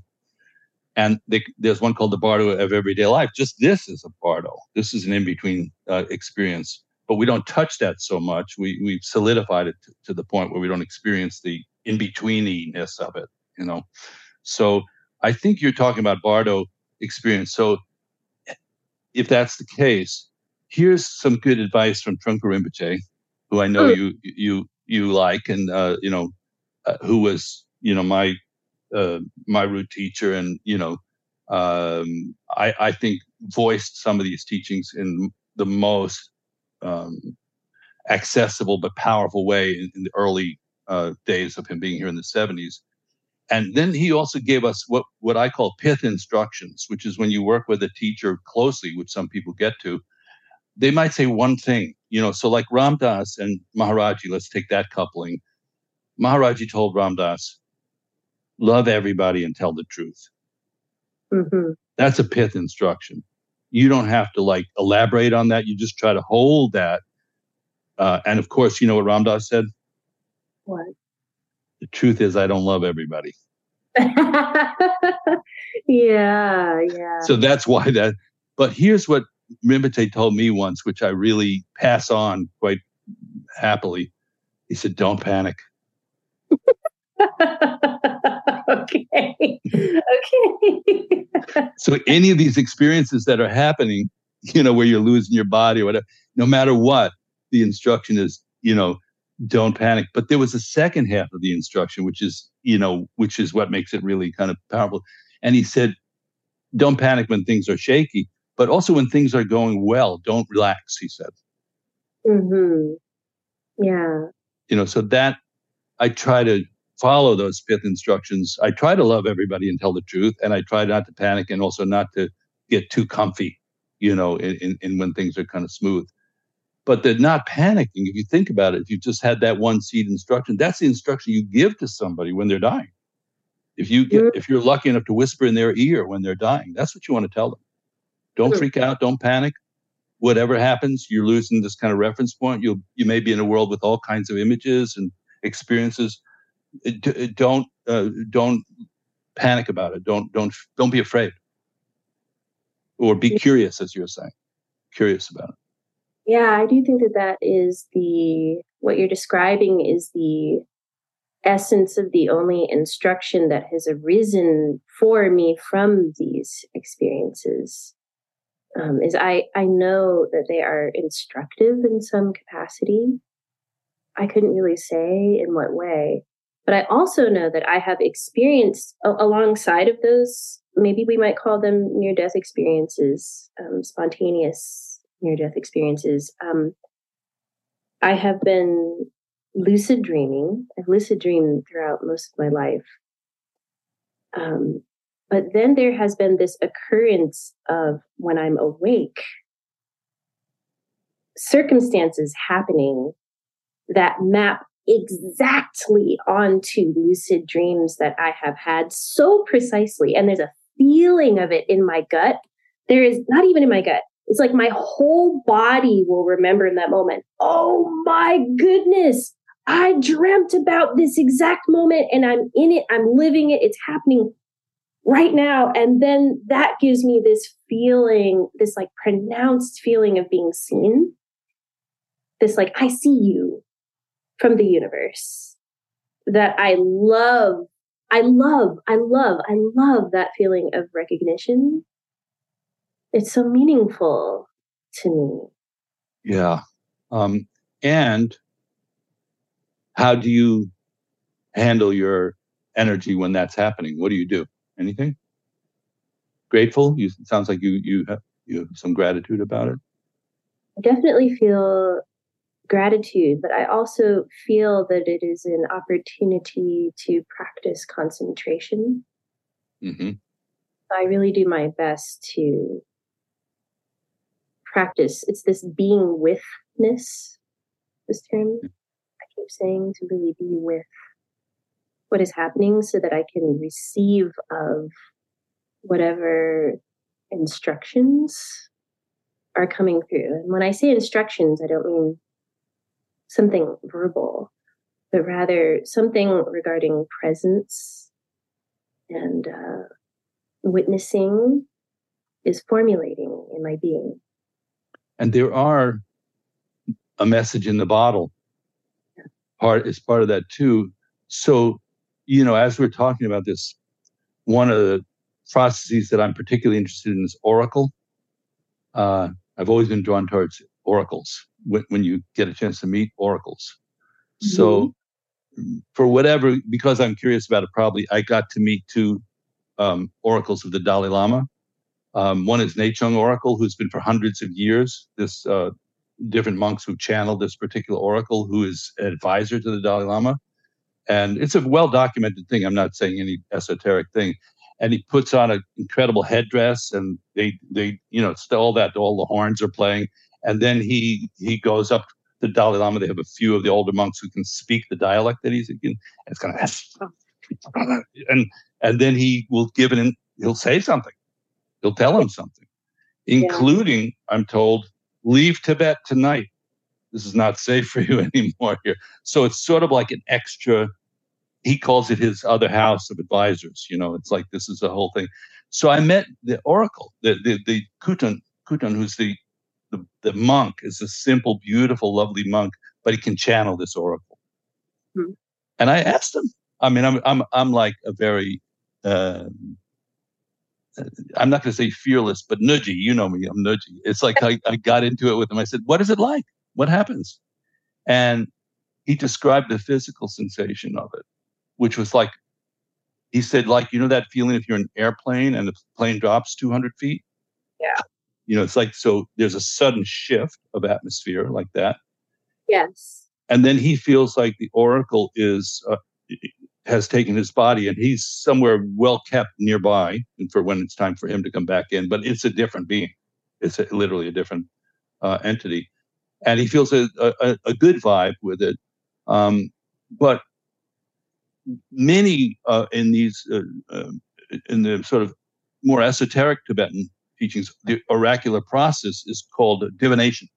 And they, there's one called the Bardo of Everyday Life. Just this is a Bardo. This is an in between uh, experience, but we don't touch that so much. We we've solidified it to, to the point where we don't experience the in betweeniness of it. You know, so I think you're talking about Bardo experience. So if that's the case, here's some good advice from Trungpa Rinpoche, who I know you you you like, and uh, you know, uh, who was you know my uh, my root teacher, and you know, um, I, I think voiced some of these teachings in the most um, accessible but powerful way in, in the early uh, days of him being here in the 70s. And then he also gave us what, what I call pith instructions, which is when you work with a teacher closely, which some people get to, they might say one thing, you know. So, like Ram Dass and Maharaji, let's take that coupling. Maharaji told Ram Dass, love everybody and tell the truth. Mm-hmm. That's a pith instruction. You don't have to like elaborate on that. You just try to hold that. Uh, and of course, you know what Ram Dass said? What? The truth is, I don't love everybody. yeah, yeah. So that's why that. But here's what Rinpoche told me once, which I really pass on quite happily. He said, "Don't panic." okay. okay. so any of these experiences that are happening, you know, where you're losing your body or whatever, no matter what, the instruction is, you know, don't panic. But there was a second half of the instruction, which is, you know, which is what makes it really kind of powerful. And he said, don't panic when things are shaky, but also when things are going well, don't relax, he said. Mm-hmm. Yeah. You know, so that I try to follow those pith instructions. I try to love everybody and tell the truth, and I try not to panic and also not to get too comfy, you know, in, in, in when things are kind of smooth. But they're not panicking, if you think about it, if you just had that one seed instruction, that's the instruction you give to somebody when they're dying. If you get, mm-hmm. if you're lucky enough to whisper in their ear when they're dying, that's what you want to tell them. Don't freak out. Don't panic. Whatever happens, you're losing this kind of reference point. You you may be in a world with all kinds of images and experiences don't uh, don't panic about it. Don't don't don't be afraid, or be curious, as you're saying, curious about it. Yeah, I do think that that is the what you're describing is the essence of the only instruction that has arisen for me from these experiences. Um, is I I know that they are instructive in some capacity. I couldn't really say in what way, but I also know that I have experienced alongside of those maybe we might call them near death experiences, um, spontaneous near death experiences. Um, I have been lucid dreaming. I've lucid dreamed throughout most of my life. Um, but then there has been this occurrence of when I'm awake, circumstances happening that map exactly onto lucid dreams that I have had so precisely. And there's a feeling of it in my gut. There is not even in my gut. It's like my whole body will remember in that moment. Oh my goodness. I dreamt about this exact moment and I'm in it. I'm living it. It's happening right now. And then that gives me this feeling, this like pronounced feeling of being seen. This like, I see you from the universe that I love. I love, I love, I love that feeling of recognition. It's so meaningful to me. Yeah. Um, and how do you handle your energy when that's happening? What do you do? Anything? Grateful? You sounds like you you have you have some gratitude about it. I definitely feel gratitude, but I also feel that it is an opportunity to practice concentration. Mm-hmm. I really do my best to practice. It's this being withness, this term mm. I keep saying to really be with what is happening so that I can receive of whatever instructions are coming through. And when I say instructions, I don't mean something verbal, but rather something regarding presence and uh, witnessing is formulating in my being. And there are a message in the bottle. Part is part of that too. So, you know, as we're talking about this, one of the processes that I'm particularly interested in is Oracle. Uh, I've always been drawn towards oracles when, when you get a chance to meet oracles. Mm-hmm. So, for whatever, because I'm curious about it, probably I got to meet two um, oracles of the Dalai Lama. Um, one is Nechung Oracle, who's been for hundreds of years. This uh, different monks who channeled this particular oracle, who is an advisor to the Dalai Lama, and it's a well documented thing. I'm not saying any esoteric thing. And he puts on an incredible headdress, and they they you know it's all that all the horns are playing, and then he he goes up to Dalai Lama. They have a few of the older monks who can speak the dialect that he's in. It's kind of and and then he will give it. In, he'll say something. He'll tell him something, including yeah. I'm told, leave Tibet tonight. This is not safe for you anymore here. So it's sort of like an extra. He calls it his other house of advisors. You know, it's like this is the whole thing. So I met the oracle, the the, the Khotun, Khotun, who's the the, the monk is a simple, beautiful, lovely monk, but he can channel this oracle. Mm-hmm. And I asked him. I mean, I'm I'm I'm like a very uh, I'm not going to say fearless, but nudgy. You know me, I'm nudgy. It's like I, I got into it with him. I said, "What is it like? What happens?" And he described the physical sensation of it, which was like he said, like you know that feeling if you're in an airplane and the plane drops 200 feet. Yeah you know it's like so there's a sudden shift of atmosphere like that. Yes. And then he feels like the oracle is uh, has taken his body and he's somewhere well kept nearby and for when it's time for him to come back in but it's a different being. It's a, literally a different uh, entity. And he feels a, a, a good vibe with it. Um, but many uh, in these uh, uh, in the sort of more esoteric tibetan teachings, the oracular process is called divination.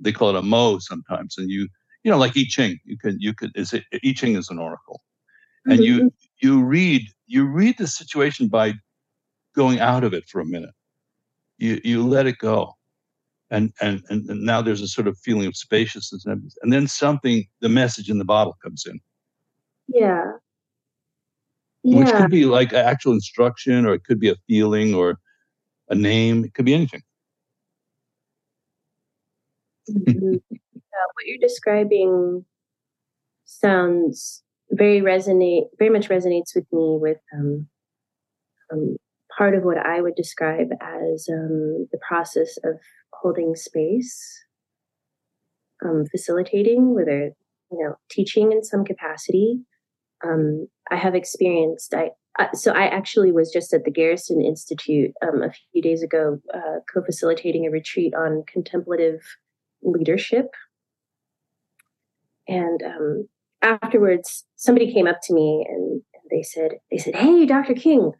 They call it a mo sometimes. And you, you know, like I Ching, you can you could, is it, I Ching is an oracle. And mm-hmm. you, you read, you read the situation by going out of it for a minute. You, you let it go. And, and, and, and now there's a sort of feeling of spaciousness and, and then something, the message in the bottle comes in. Yeah. yeah. Which could be like actual instruction or it could be a feeling or a name, it could be anything. Mm-hmm. Uh, what you're describing sounds very resonate, very much resonates with me with um, um, part of what I would describe as um, the process of holding space, um, facilitating, whether you know teaching in some capacity. Um, I have experienced. I uh, so I actually was just at the Garrison Institute um, a few days ago, uh, co-facilitating a retreat on contemplative leadership. And um, afterwards, somebody came up to me and they said, "They said, hey, Dr. King,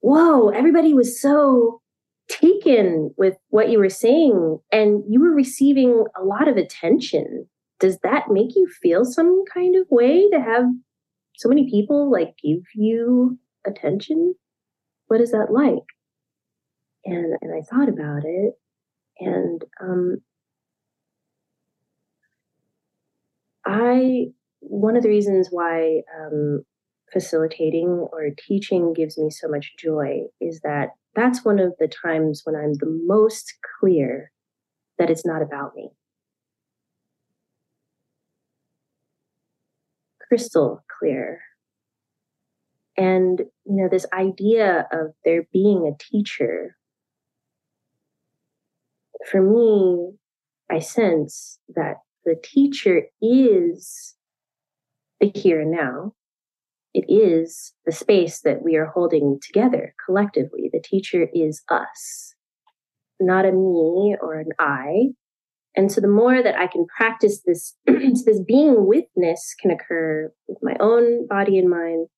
whoa, everybody was so taken with what you were saying and you were receiving a lot of attention. Does that make you feel some kind of way to have so many people like give you attention? What is that like? And and I thought about it and um I one of the reasons why um, facilitating or teaching gives me so much joy is that that's one of the times when I'm the most clear that it's not about me. Crystal clear. And, you know, this idea of there being a teacher, for me, I sense that the teacher is the here and now it is the space that we are holding together collectively. The teacher is us, not a me or an I. And so the more that I can practice this, this being witness can occur with my own body and mind,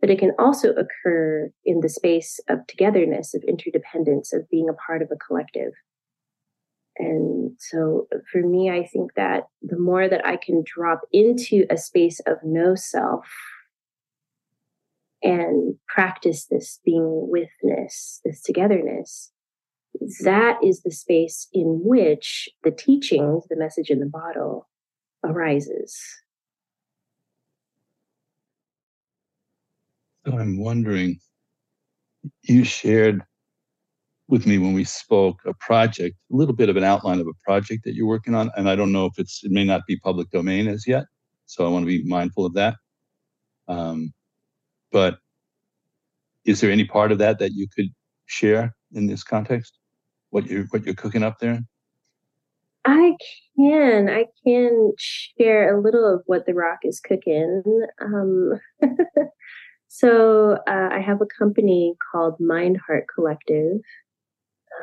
but it can also occur in the space of togetherness, of interdependence, of being a part of a collective. And so for me, I think that the more that I can drop into a space of no self, and practice this being withness, this togetherness, that is the space in which the teachings, the message in the bottle, arises. So I'm wondering, you shared with me when we spoke a project, a little bit of an outline of a project that you're working on, and I don't know if it's it may not be public domain as yet, so I want to be mindful of that. Um, but is there any part of that that you could share in this context? What you're what you're cooking up there? I can. I can share a little of what the rock is cooking. Um, so uh, I have a company called Mind Heart Collective,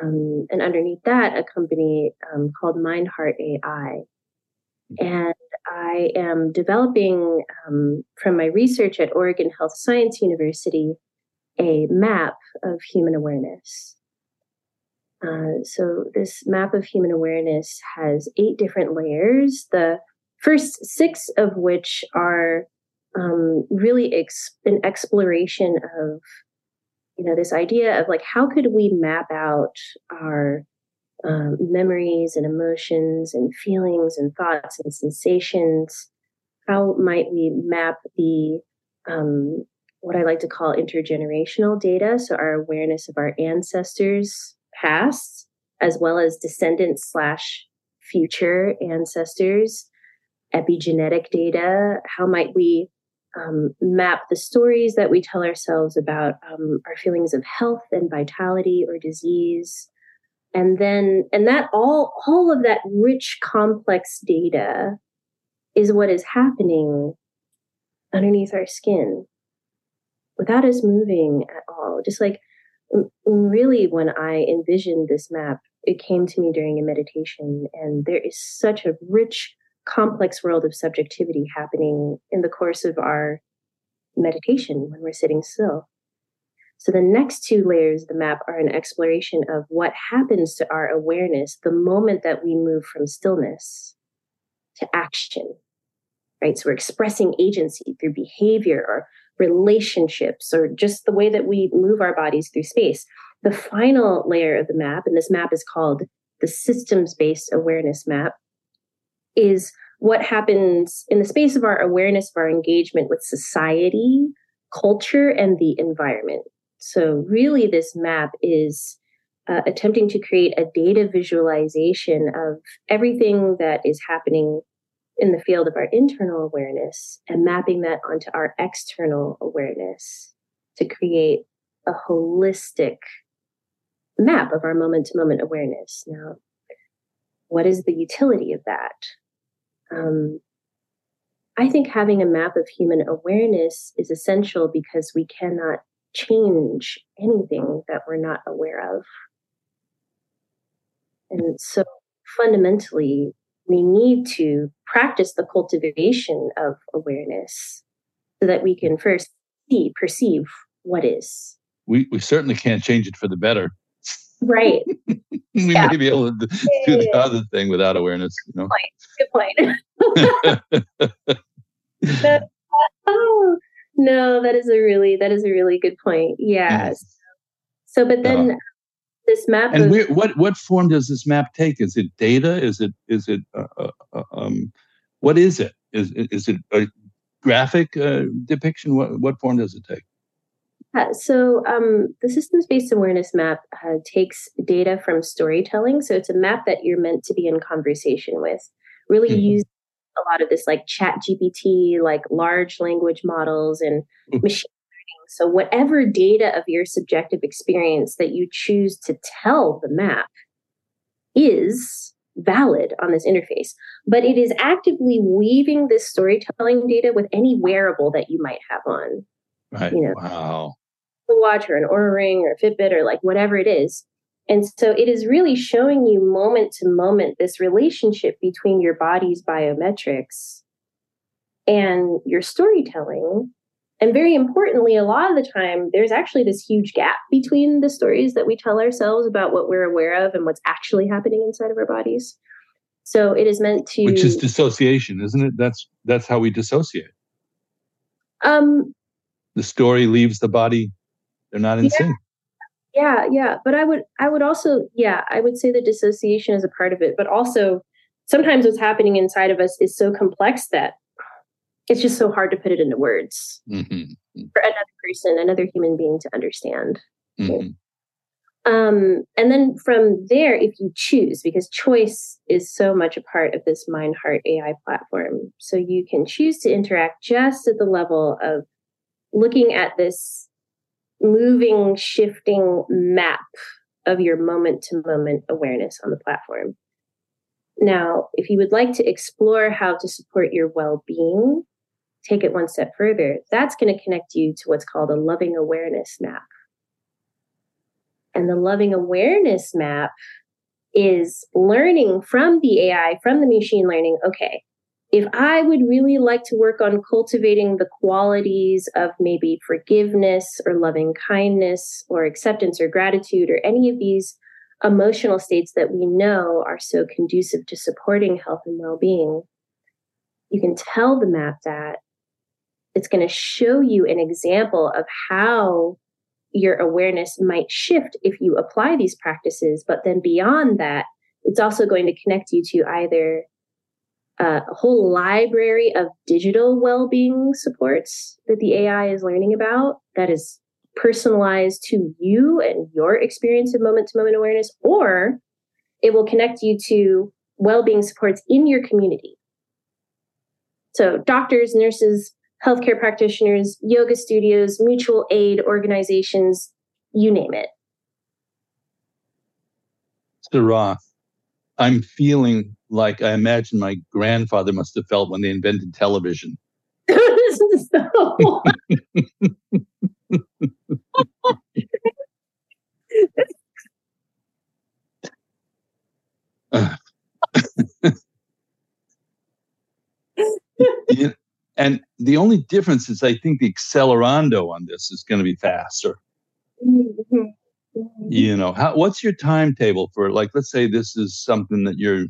um, and underneath that, a company um, called Mind Heart AI. And I am developing um, from my research at Oregon Health Science University a map of human awareness. Uh, so, this map of human awareness has eight different layers, the first six of which are um, really ex- an exploration of you know this idea of like how could we map out our um, memories and emotions and feelings and thoughts and sensations. How might we map the um, what I like to call intergenerational data? So our awareness of our ancestors' past, as well as descendants slash future ancestors, epigenetic data. How might we um, map the stories that we tell ourselves about um, our feelings of health and vitality or disease? and then and that all all of that rich complex data is what is happening underneath our skin without us moving at all just like really when i envisioned this map it came to me during a meditation and there is such a rich complex world of subjectivity happening in the course of our meditation when we're sitting still so the next two layers of the map are an exploration of what happens to our awareness the moment that we move from stillness to action. Right? So we're expressing agency through behavior or relationships or just the way that we move our bodies through space. The final layer of the map, and this map is called the systems based awareness map, is what happens in the space of our awareness of our engagement with society, culture, and the environment. So, really, this map is uh, attempting to create a data visualization of everything that is happening in the field of our internal awareness and mapping that onto our external awareness to create a holistic map of our moment to moment awareness. Now, what is the utility of that? Um, I think having a map of human awareness is essential because we cannot change anything that we're not aware of. And so fundamentally, we need to practice the cultivation of awareness so that we can first see, perceive what is. We, we certainly can't change it for the better. Right. we yeah. may be able to do the other thing without awareness. You know? Good point. Good point. oh no, that is a really that is a really good point. Yes. So, but then uh-huh. This map. And of, where, what what form does this map take? Is it data? Is it is it uh, uh, uh um, what is it? Is is it a graphic uh, depiction? What what form does it take? Uh, so um, the systems based awareness map uh, takes data from storytelling. So it's a map that you're meant to be in conversation with. Really mm-hmm. use a lot of this like ChatGPT, like large language models and mm-hmm. machine so, whatever data of your subjective experience that you choose to tell the map is valid on this interface, but it is actively weaving this storytelling data with any wearable that you might have on. Right. You know, wow. A watch or an Oura ring or a Fitbit or like whatever it is. And so it is really showing you moment to moment this relationship between your body's biometrics and your storytelling and very importantly, a lot of the time, there's actually this huge gap between the stories that we tell ourselves about what we're aware of and what's actually happening inside of our bodies. So it is meant to Which is dissociation, isn't it? That's that's how we dissociate. Um the story leaves the body. They're not in yeah, sync. Yeah, yeah. But I would I would also, yeah, I would say that dissociation is a part of it, but also sometimes what's happening inside of us is so complex that it's just so hard to put it into words mm-hmm. for another person, another human being to understand. Mm-hmm. Um, and then from there, if you choose, because choice is so much a part of this Mind Heart AI platform, so you can choose to interact just at the level of looking at this moving, shifting map of your moment to moment awareness on the platform. Now, if you would like to explore how to support your well being, take it one step further, that's going to connect you to what's called a loving awareness map. And the loving awareness map is learning from the AI, from the machine learning, okay, if I would really like to work on cultivating the qualities of maybe forgiveness or loving kindness or acceptance or gratitude or any of these emotional states that we know are so conducive to supporting health and well being, you can tell the map that it's going to show you an example of how your awareness might shift if you apply these practices. But then beyond that, it's also going to connect you to either a whole library of digital well-being supports that the AI is learning about that is personalized to you and your experience of moment to moment awareness, or it will connect you to well-being supports in your community. So doctors, nurses, healthcare practitioners, yoga studios, mutual aid organizations, you name it. Sará, I'm feeling like I imagine my grandfather must have felt when they invented television. so... you, and the only difference is I think the accelerando on this is going to be faster. Mm-hmm. You know, how, what's your timetable for like, let's say this is something that you're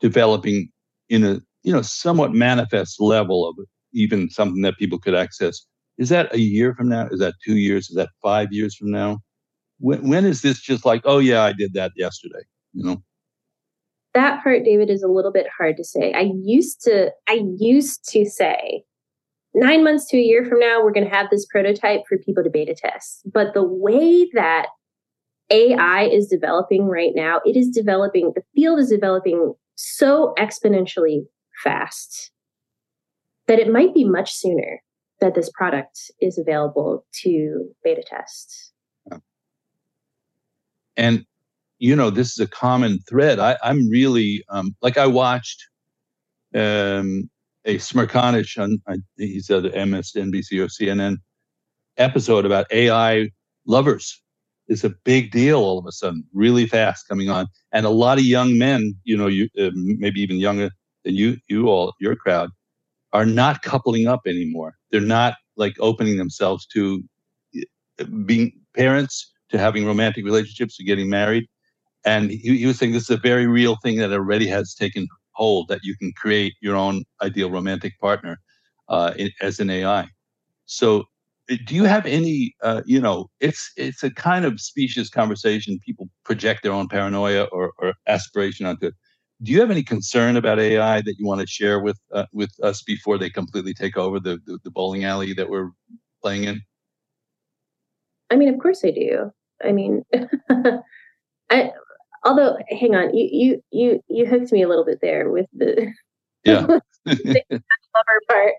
developing in a, you know, somewhat manifest level of even something that people could access. Is that a year from now? Is that two years? Is that five years from now? When, when is this just like, oh yeah, I did that yesterday, you know? That part david is a little bit hard to say. I used to i used to say nine months to a year from now we're going to have this prototype for people to beta test. But the way that ai is developing right now it is developing the field is developing so exponentially fast that it might be much sooner that this product is available to beta test. And you know, this is a common thread. I, am really um, like I watched um, a Smerconish on I, he's at MSNBC or CNN episode about AI lovers. Is a big deal all of a sudden, really fast coming on, and a lot of young men, you know, you uh, maybe even younger than you, you all, your crowd, are not coupling up anymore. They're not like opening themselves to uh, being parents, to having romantic relationships, to getting married. And he was saying this is a very real thing that already has taken hold that you can create your own ideal romantic partner uh, in, as an AI. So, uh, do you have any? Uh, you know, it's it's a kind of specious conversation. People project their own paranoia or, or aspiration onto it. Do you have any concern about AI that you want to share with uh, with us before they completely take over the, the the bowling alley that we're playing in? I mean, of course I do. I mean, I although hang on you you you you hooked me a little bit there with the yeah. Lover part.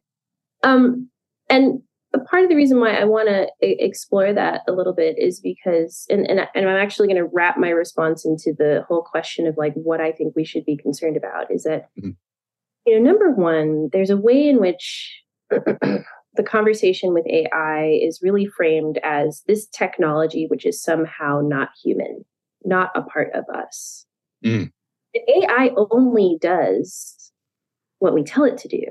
Um and part of the reason why i want to explore that a little bit is because and and, I, and i'm actually going to wrap my response into the whole question of like what i think we should be concerned about is that mm-hmm. you know number one there's a way in which the conversation with ai is really framed as this technology which is somehow not human not a part of us. Mm. AI only does what we tell it to do.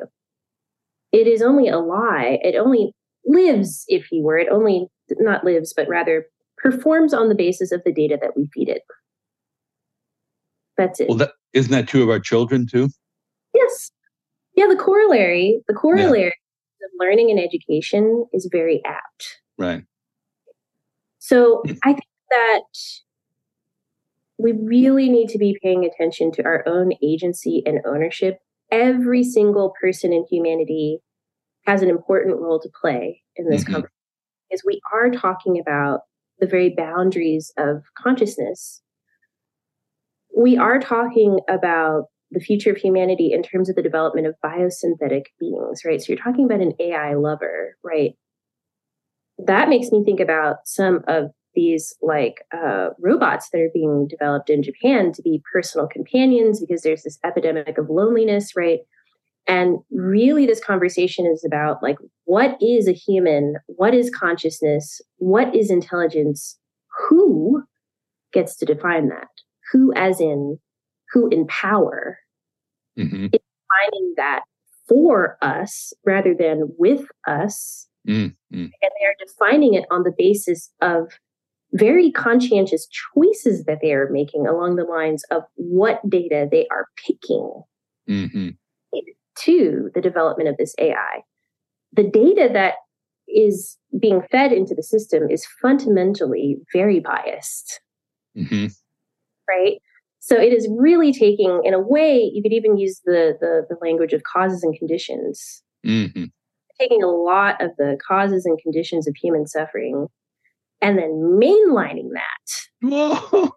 It is only a lie. It only lives, if you were, it only not lives, but rather performs on the basis of the data that we feed it. That's it. Well, that, isn't that true of our children too? Yes. Yeah, the corollary, the corollary yeah. of learning and education is very apt. Right. So I think that we really need to be paying attention to our own agency and ownership. Every single person in humanity has an important role to play in this mm-hmm. conversation because we are talking about the very boundaries of consciousness. We are talking about the future of humanity in terms of the development of biosynthetic beings, right? So you're talking about an AI lover, right? That makes me think about some of these like uh, robots that are being developed in Japan to be personal companions because there's this epidemic of loneliness, right? And really, this conversation is about like, what is a human? What is consciousness? What is intelligence? Who gets to define that? Who, as in, who in power, mm-hmm. is defining that for us rather than with us? Mm-hmm. And they are defining it on the basis of very conscientious choices that they are making along the lines of what data they are picking mm-hmm. to the development of this AI. The data that is being fed into the system is fundamentally very biased. Mm-hmm. Right? So it is really taking, in a way, you could even use the the, the language of causes and conditions. Mm-hmm. Taking a lot of the causes and conditions of human suffering and then mainlining that.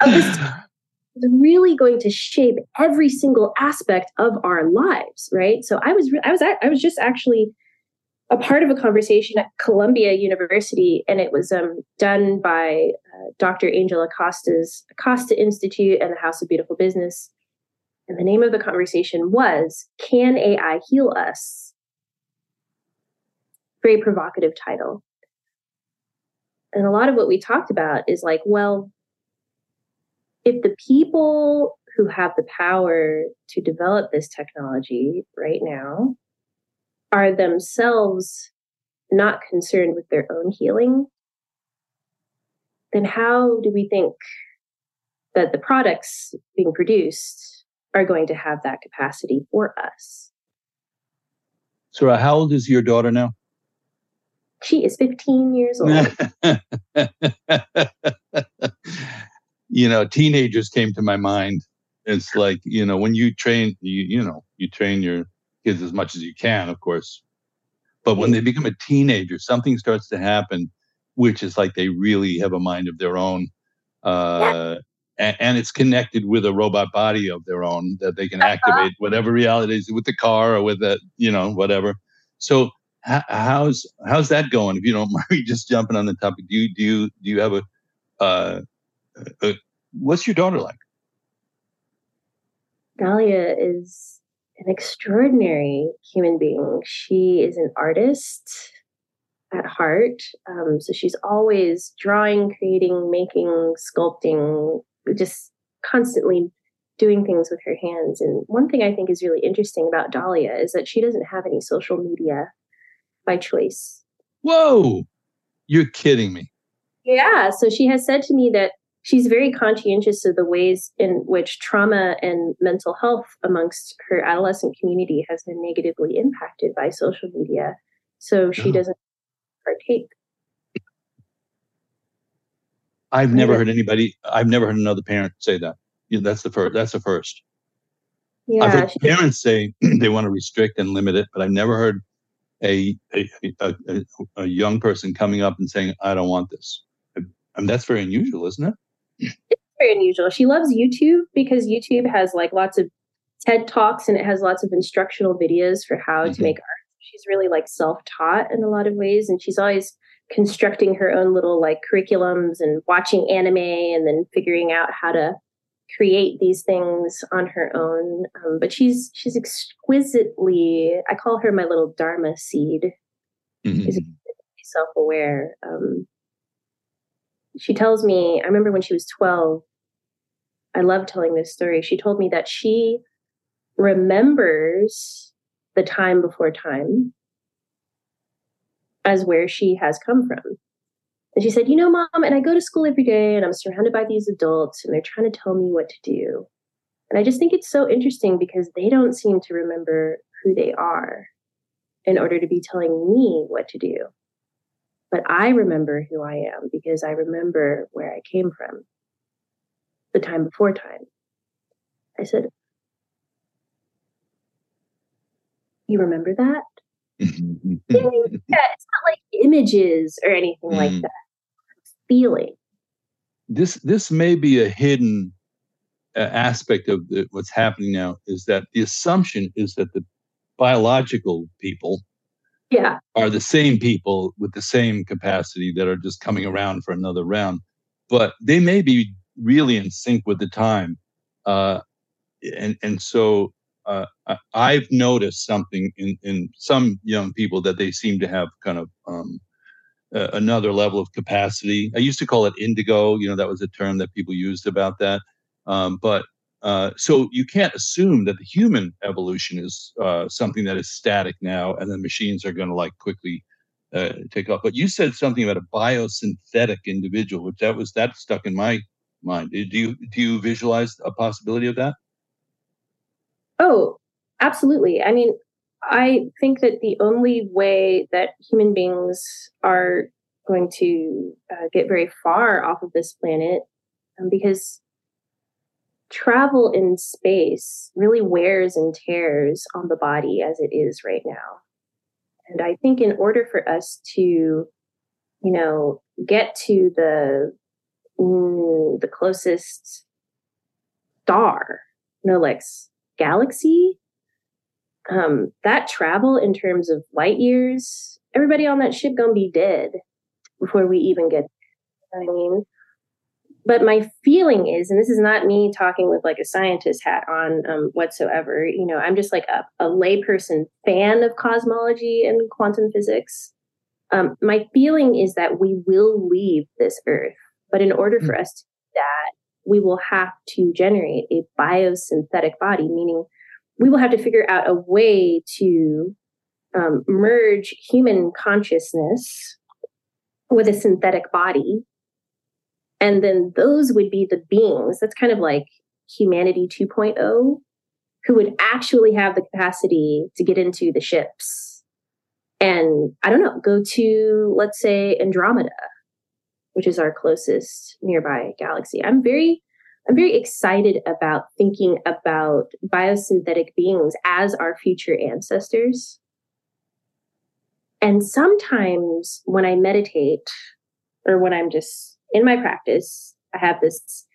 This really going to shape every single aspect of our lives right? So i was i was i was just actually a part of a conversation at columbia university and it was um, done by uh, dr angel acosta's acosta institute and the house of beautiful business. And the name of the conversation was can ai heal us very provocative title. And a lot of what we talked about is like, well, if the people who have the power to develop this technology right now are themselves not concerned with their own healing, then how do we think that the products being produced are going to have that capacity for us? Sará, how old is your daughter now? She is 15 years old. you know, teenagers came to my mind. It's like, you know, when you train, you, you know, you train your kids as much as you can, of course. But when they become a teenager, something starts to happen, which is like they really have a mind of their own. Uh, and, and, it's connected with a robot body of their own that they can uh-huh. activate whatever reality is with the car or with the you know whatever. So how's how's that going? If you don't mind just jumping on the topic, do you do you do you have a, uh, a what's your daughter like? Dahlia is an extraordinary human being. She is an artist at heart. Um, so she's always drawing, creating, making, sculpting, just constantly doing things with her hands. And one thing I think is really interesting about Dahlia is that she doesn't have any social media by choice. Whoa, you're kidding me. Yeah. So she has said to me that she's very conscientious of the ways in which trauma and mental health amongst her adolescent community has been negatively impacted by social media. So she oh. doesn't partake. I've never heard anybody. I've never heard another parent say that. Yeah, that's the first. That's the first. Yeah, I've heard parents say they want to restrict and limit it, but I've never heard a a, a, a, a young person coming up and saying, "I don't want this." I mean, that's very unusual, isn't it? It's very unusual. She loves YouTube because YouTube has like lots of TED talks and it has lots of instructional videos for how mm-hmm. to make art. She's really like self-taught in a lot of ways, and she's always constructing her own little like curriculums and watching anime and then figuring out how to create these things on her own. Um, but she's she's exquisitely. I call her my little Dharma seed. Mm-hmm. She's self-aware. Um, she tells me. I remember when she was twelve. I love telling this story. She told me that she remembers the time before time as where she has come from. And she said, You know, mom, and I go to school every day and I'm surrounded by these adults and they're trying to tell me what to do. And I just think it's so interesting because they don't seem to remember who they are in order to be telling me what to do. But I remember who I am because I remember where I came from, the time before time. I said, You remember that? yeah, it's not like images or anything like mm-hmm. that. Feeling. This this may be a hidden uh, aspect of the, what's happening now is that the assumption is that the biological people yeah. are the same people with the same capacity that are just coming around for another round, but they may be really in sync with the time, uh, and and so uh, I've noticed something in, in some young people that they seem to have kind of um, uh, another level of capacity. I used to call it indigo. You know, that was a term that people used about that. Um, but uh, so you can't assume that the human evolution is uh, something that is static now, and then machines are going to like quickly uh, take off. But you said something about a biosynthetic individual, which that was that stuck in my mind. Do you do you visualize a possibility of that? Oh, absolutely. I mean, I think that the only way that human beings are going to uh, get very far off of this planet, um, because travel in space really wears and tears on the body as it is right now. And I think in order for us to, you know, get to the mm, the closest star, know, like galaxy, um, that travel in terms of light years, everybody on that ship gonna be dead before we even get. You know I mean, but my feeling is, and this is not me talking with like a scientist hat on um, whatsoever. You know, I'm just like a, a layperson fan of cosmology and quantum physics. Um, my feeling is that we will leave this Earth, but in order for mm. us to do that, we will have to generate a biosynthetic body, meaning we will have to figure out a way to um, merge human consciousness with a synthetic body. And then those would be the beings. That's kind of like humanity 2.0, who would actually have the capacity to get into the ships and, I don't know, go to, let's say, Andromeda which is our closest nearby galaxy. I'm very I'm very excited about thinking about biosynthetic beings as our future ancestors. And sometimes when I meditate or when I'm just in my practice, I have this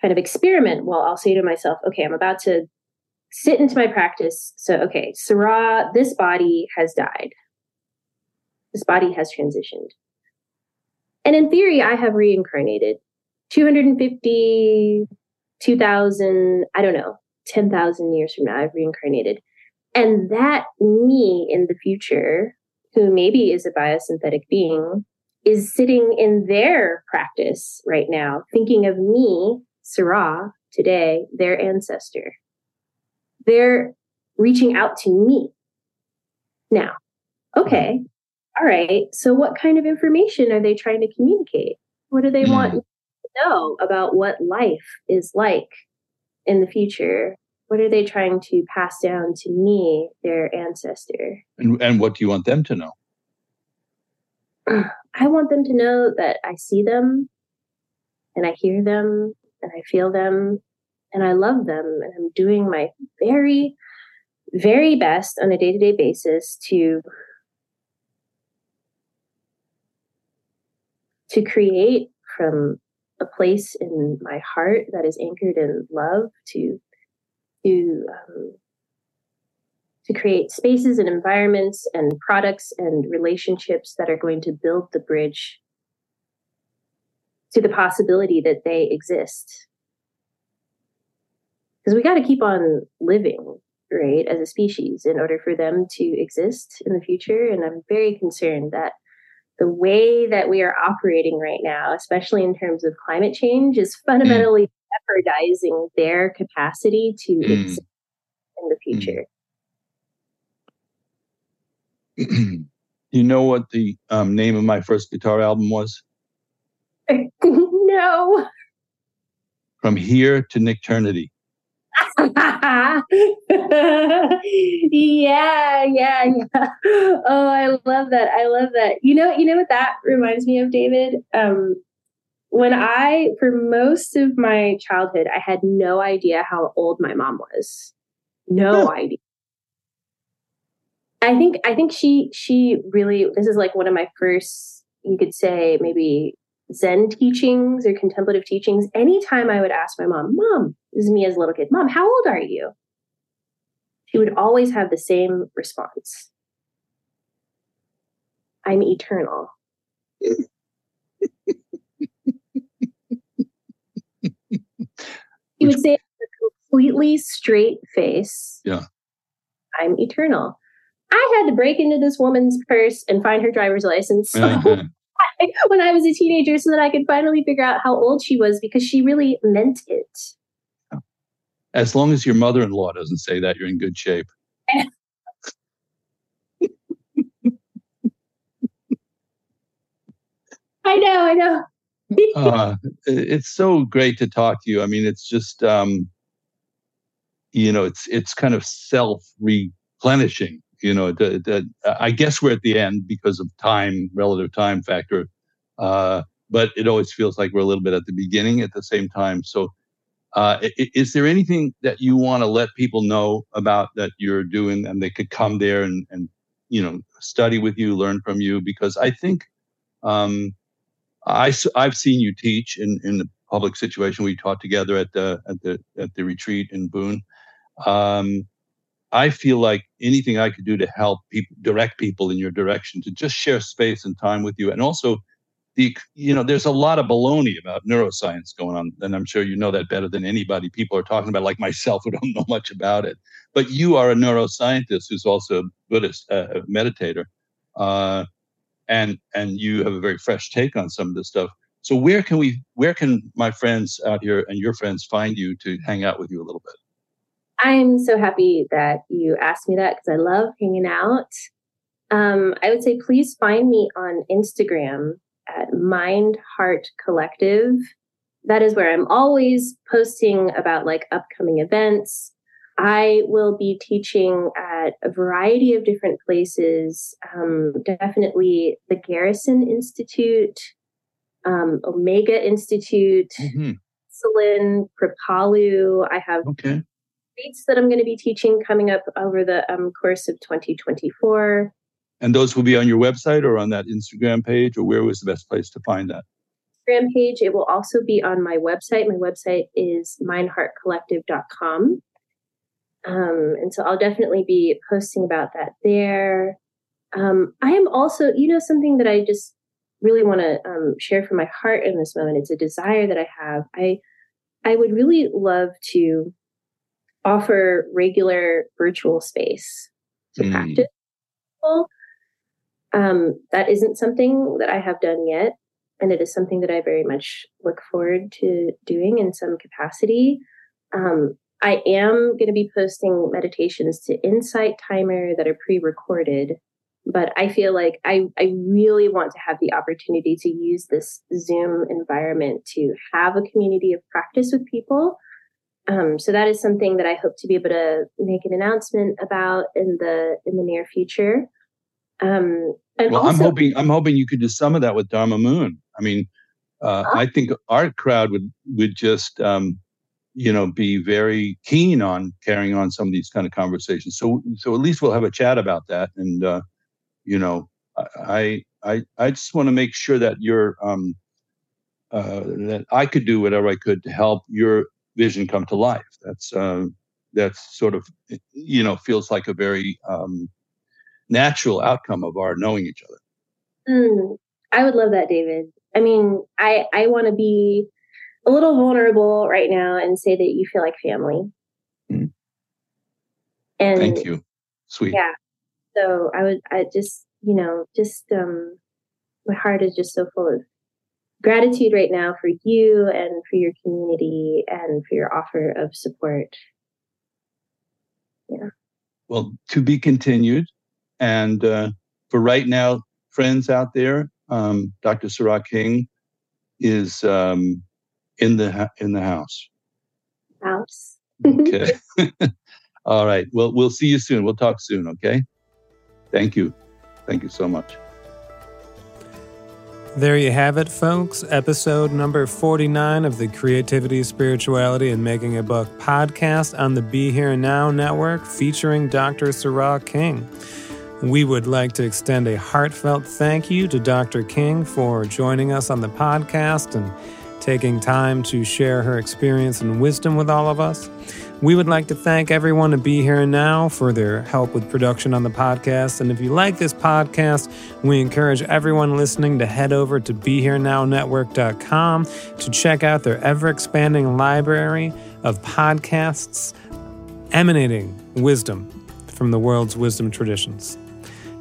kind of experiment, well, I'll say to myself, okay, I'm about to sit into my practice. So, okay, Sará, this body has died. This body has transitioned. And in theory, I have reincarnated 250, 2000, I don't know, 10,000 years from now, I've reincarnated. And that me in the future, who maybe is a biosynthetic being, is sitting in their practice right now, thinking of me, Sará, today, their ancestor. They're reaching out to me. Now, okay, all right. So, what kind of information are they trying to communicate? What do they mm. want to know about what life is like in the future? What are they trying to pass down to me, their ancestor? And, and what do you want them to know? I want them to know that I see them and I hear them and I feel them and I love them and I'm doing my very, very best on a day to day basis to to create from a place in my heart that is anchored in love to to um, to create spaces and environments and products and relationships that are going to build the bridge to the possibility that they exist. Because we got to keep on living right as a species in order for them to exist in the future and i'm very concerned that the way that we are operating right now, especially in terms of climate change, is fundamentally mm. jeopardizing their capacity to mm. exist in the mm. future. You know what the um, name of my first guitar album was? no. From here to Nichternity. yeah, yeah, yeah. Oh, I love that. I love that. You know, you know what that reminds me of, David? Um, when I, for most of my childhood, I had no idea how old my mom was. No idea. I think I think she she really this is like one of my first you could say maybe Zen teachings or contemplative teachings, anytime I would ask my mom, Mom, this is me as a little kid, Mom, how old are you? She would always have the same response I'm eternal. you would say with a completely straight face. Yeah. I'm eternal. I had to break into this woman's purse and find her driver's license. So. when I was a teenager so that I could finally figure out how old she was because she really meant it. As long as your mother in law doesn't say that, you're in good shape. I know, I know. uh, it's so great to talk to you. I mean, it's just, um, you know, it's it's kind of self replenishing you know, the, the, I guess we're at the end because of time, relative time factor. Uh, but it always feels like we're a little bit at the beginning at the same time. So, uh, is there anything that you want to let people know about that you're doing and they could come there and, and you know, study with you, learn from you? Because I think um, I, I've seen you teach in, in the public situation. We taught together at the, at the, at the retreat in Boone. Um, I feel like anything I could do to help people, direct people in your direction, to just share space and time with you, and also the, you know, there's a lot of baloney about neuroscience going on, and I'm sure you know that better than anybody. People are talking about, like myself, who don't know much about it. But you are a neuroscientist who's also a Buddhist uh, a meditator, uh, and and you have a very fresh take on some of this stuff. So where can we, where can my friends out here and your friends find you to hang out with you a little bit? I'm so happy that you asked me that because I love hanging out. Um, I would say please find me on Instagram at Mind Heart Collective. That is where I'm always posting about like upcoming events. I will be teaching at a variety of different places. Um, definitely the Garrison Institute, um, Omega Institute, mm-hmm. Kripalu. I have okay that I'm going to be teaching coming up over the um, course of 2024. And those will be on your website or on that Instagram page, or where was the best place to find that? Instagram page. It will also be on my website. My website is mindheartcollective.com. Um, and so I'll definitely be posting about that there. Um, I am also, you know, something that I just really want to um, share from my heart in this moment. It's a desire that I have. I I would really love to offer regular virtual space to mm. practice. Um, that isn't something that I have done yet, and it is something that I very much look forward to doing in some capacity. Um, I am going to be posting meditations to Insight Timer that are pre-recorded but I feel like I, I really want to have the opportunity to use this Zoom environment to have a community of practice with people. Um, so that is something that I hope to be able to make an announcement about in the in the near future. Um, well, also, I'm hoping I'm hoping you could do some of that with Dharma Moon. I mean, uh, I think our crowd would would just um, you know be very keen on carrying on some of these kind of conversations. So so at least we'll have a chat about that and. Uh, you know, I I I just want to make sure that you're um, uh, that I could do whatever I could to help your vision come to life. That's uh, that's sort of you know feels like a very um, natural outcome of our knowing each other. Mm, I would love that, David. I mean, I I want to be a little vulnerable right now and say that you feel like family. Mm. And thank you, sweet. Yeah, so I would, I just, you know, just um, my heart is just so full of gratitude right now for you and for your community and for your offer of support. Yeah. Well, to be continued. And uh, for right now, friends out there, um, Dr. Sará King is um, in the in the house. House. okay. All right. Well, we'll see you soon. We'll talk soon. Okay. Thank you. Thank you so much. There you have it, folks. Episode number 49 of the Creativity, Spirituality, and Making a Buck podcast on the Be Here Now Network featuring Dr. Sará King. We would like to extend a heartfelt thank you to Dr. King for joining us on the podcast and taking time to share her experience and wisdom with all of us. We would like to thank everyone to be here now for their help with production on the podcast. And if you like this podcast, we encourage everyone listening to head over to BeHereNowNetwork.com to check out their ever expanding library of podcasts emanating wisdom from the world's wisdom traditions.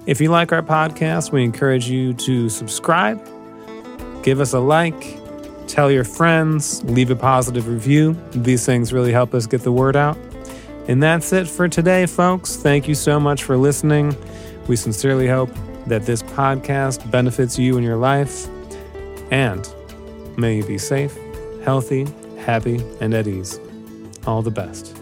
If you like our podcast, we encourage you to subscribe, give us a like, Tell your friends, leave a positive review. These things really help us get the word out. And that's it for today, folks. Thank you so much for listening. We sincerely hope that this podcast benefits you in your life. And may you be safe, healthy, happy, and at ease. All the best.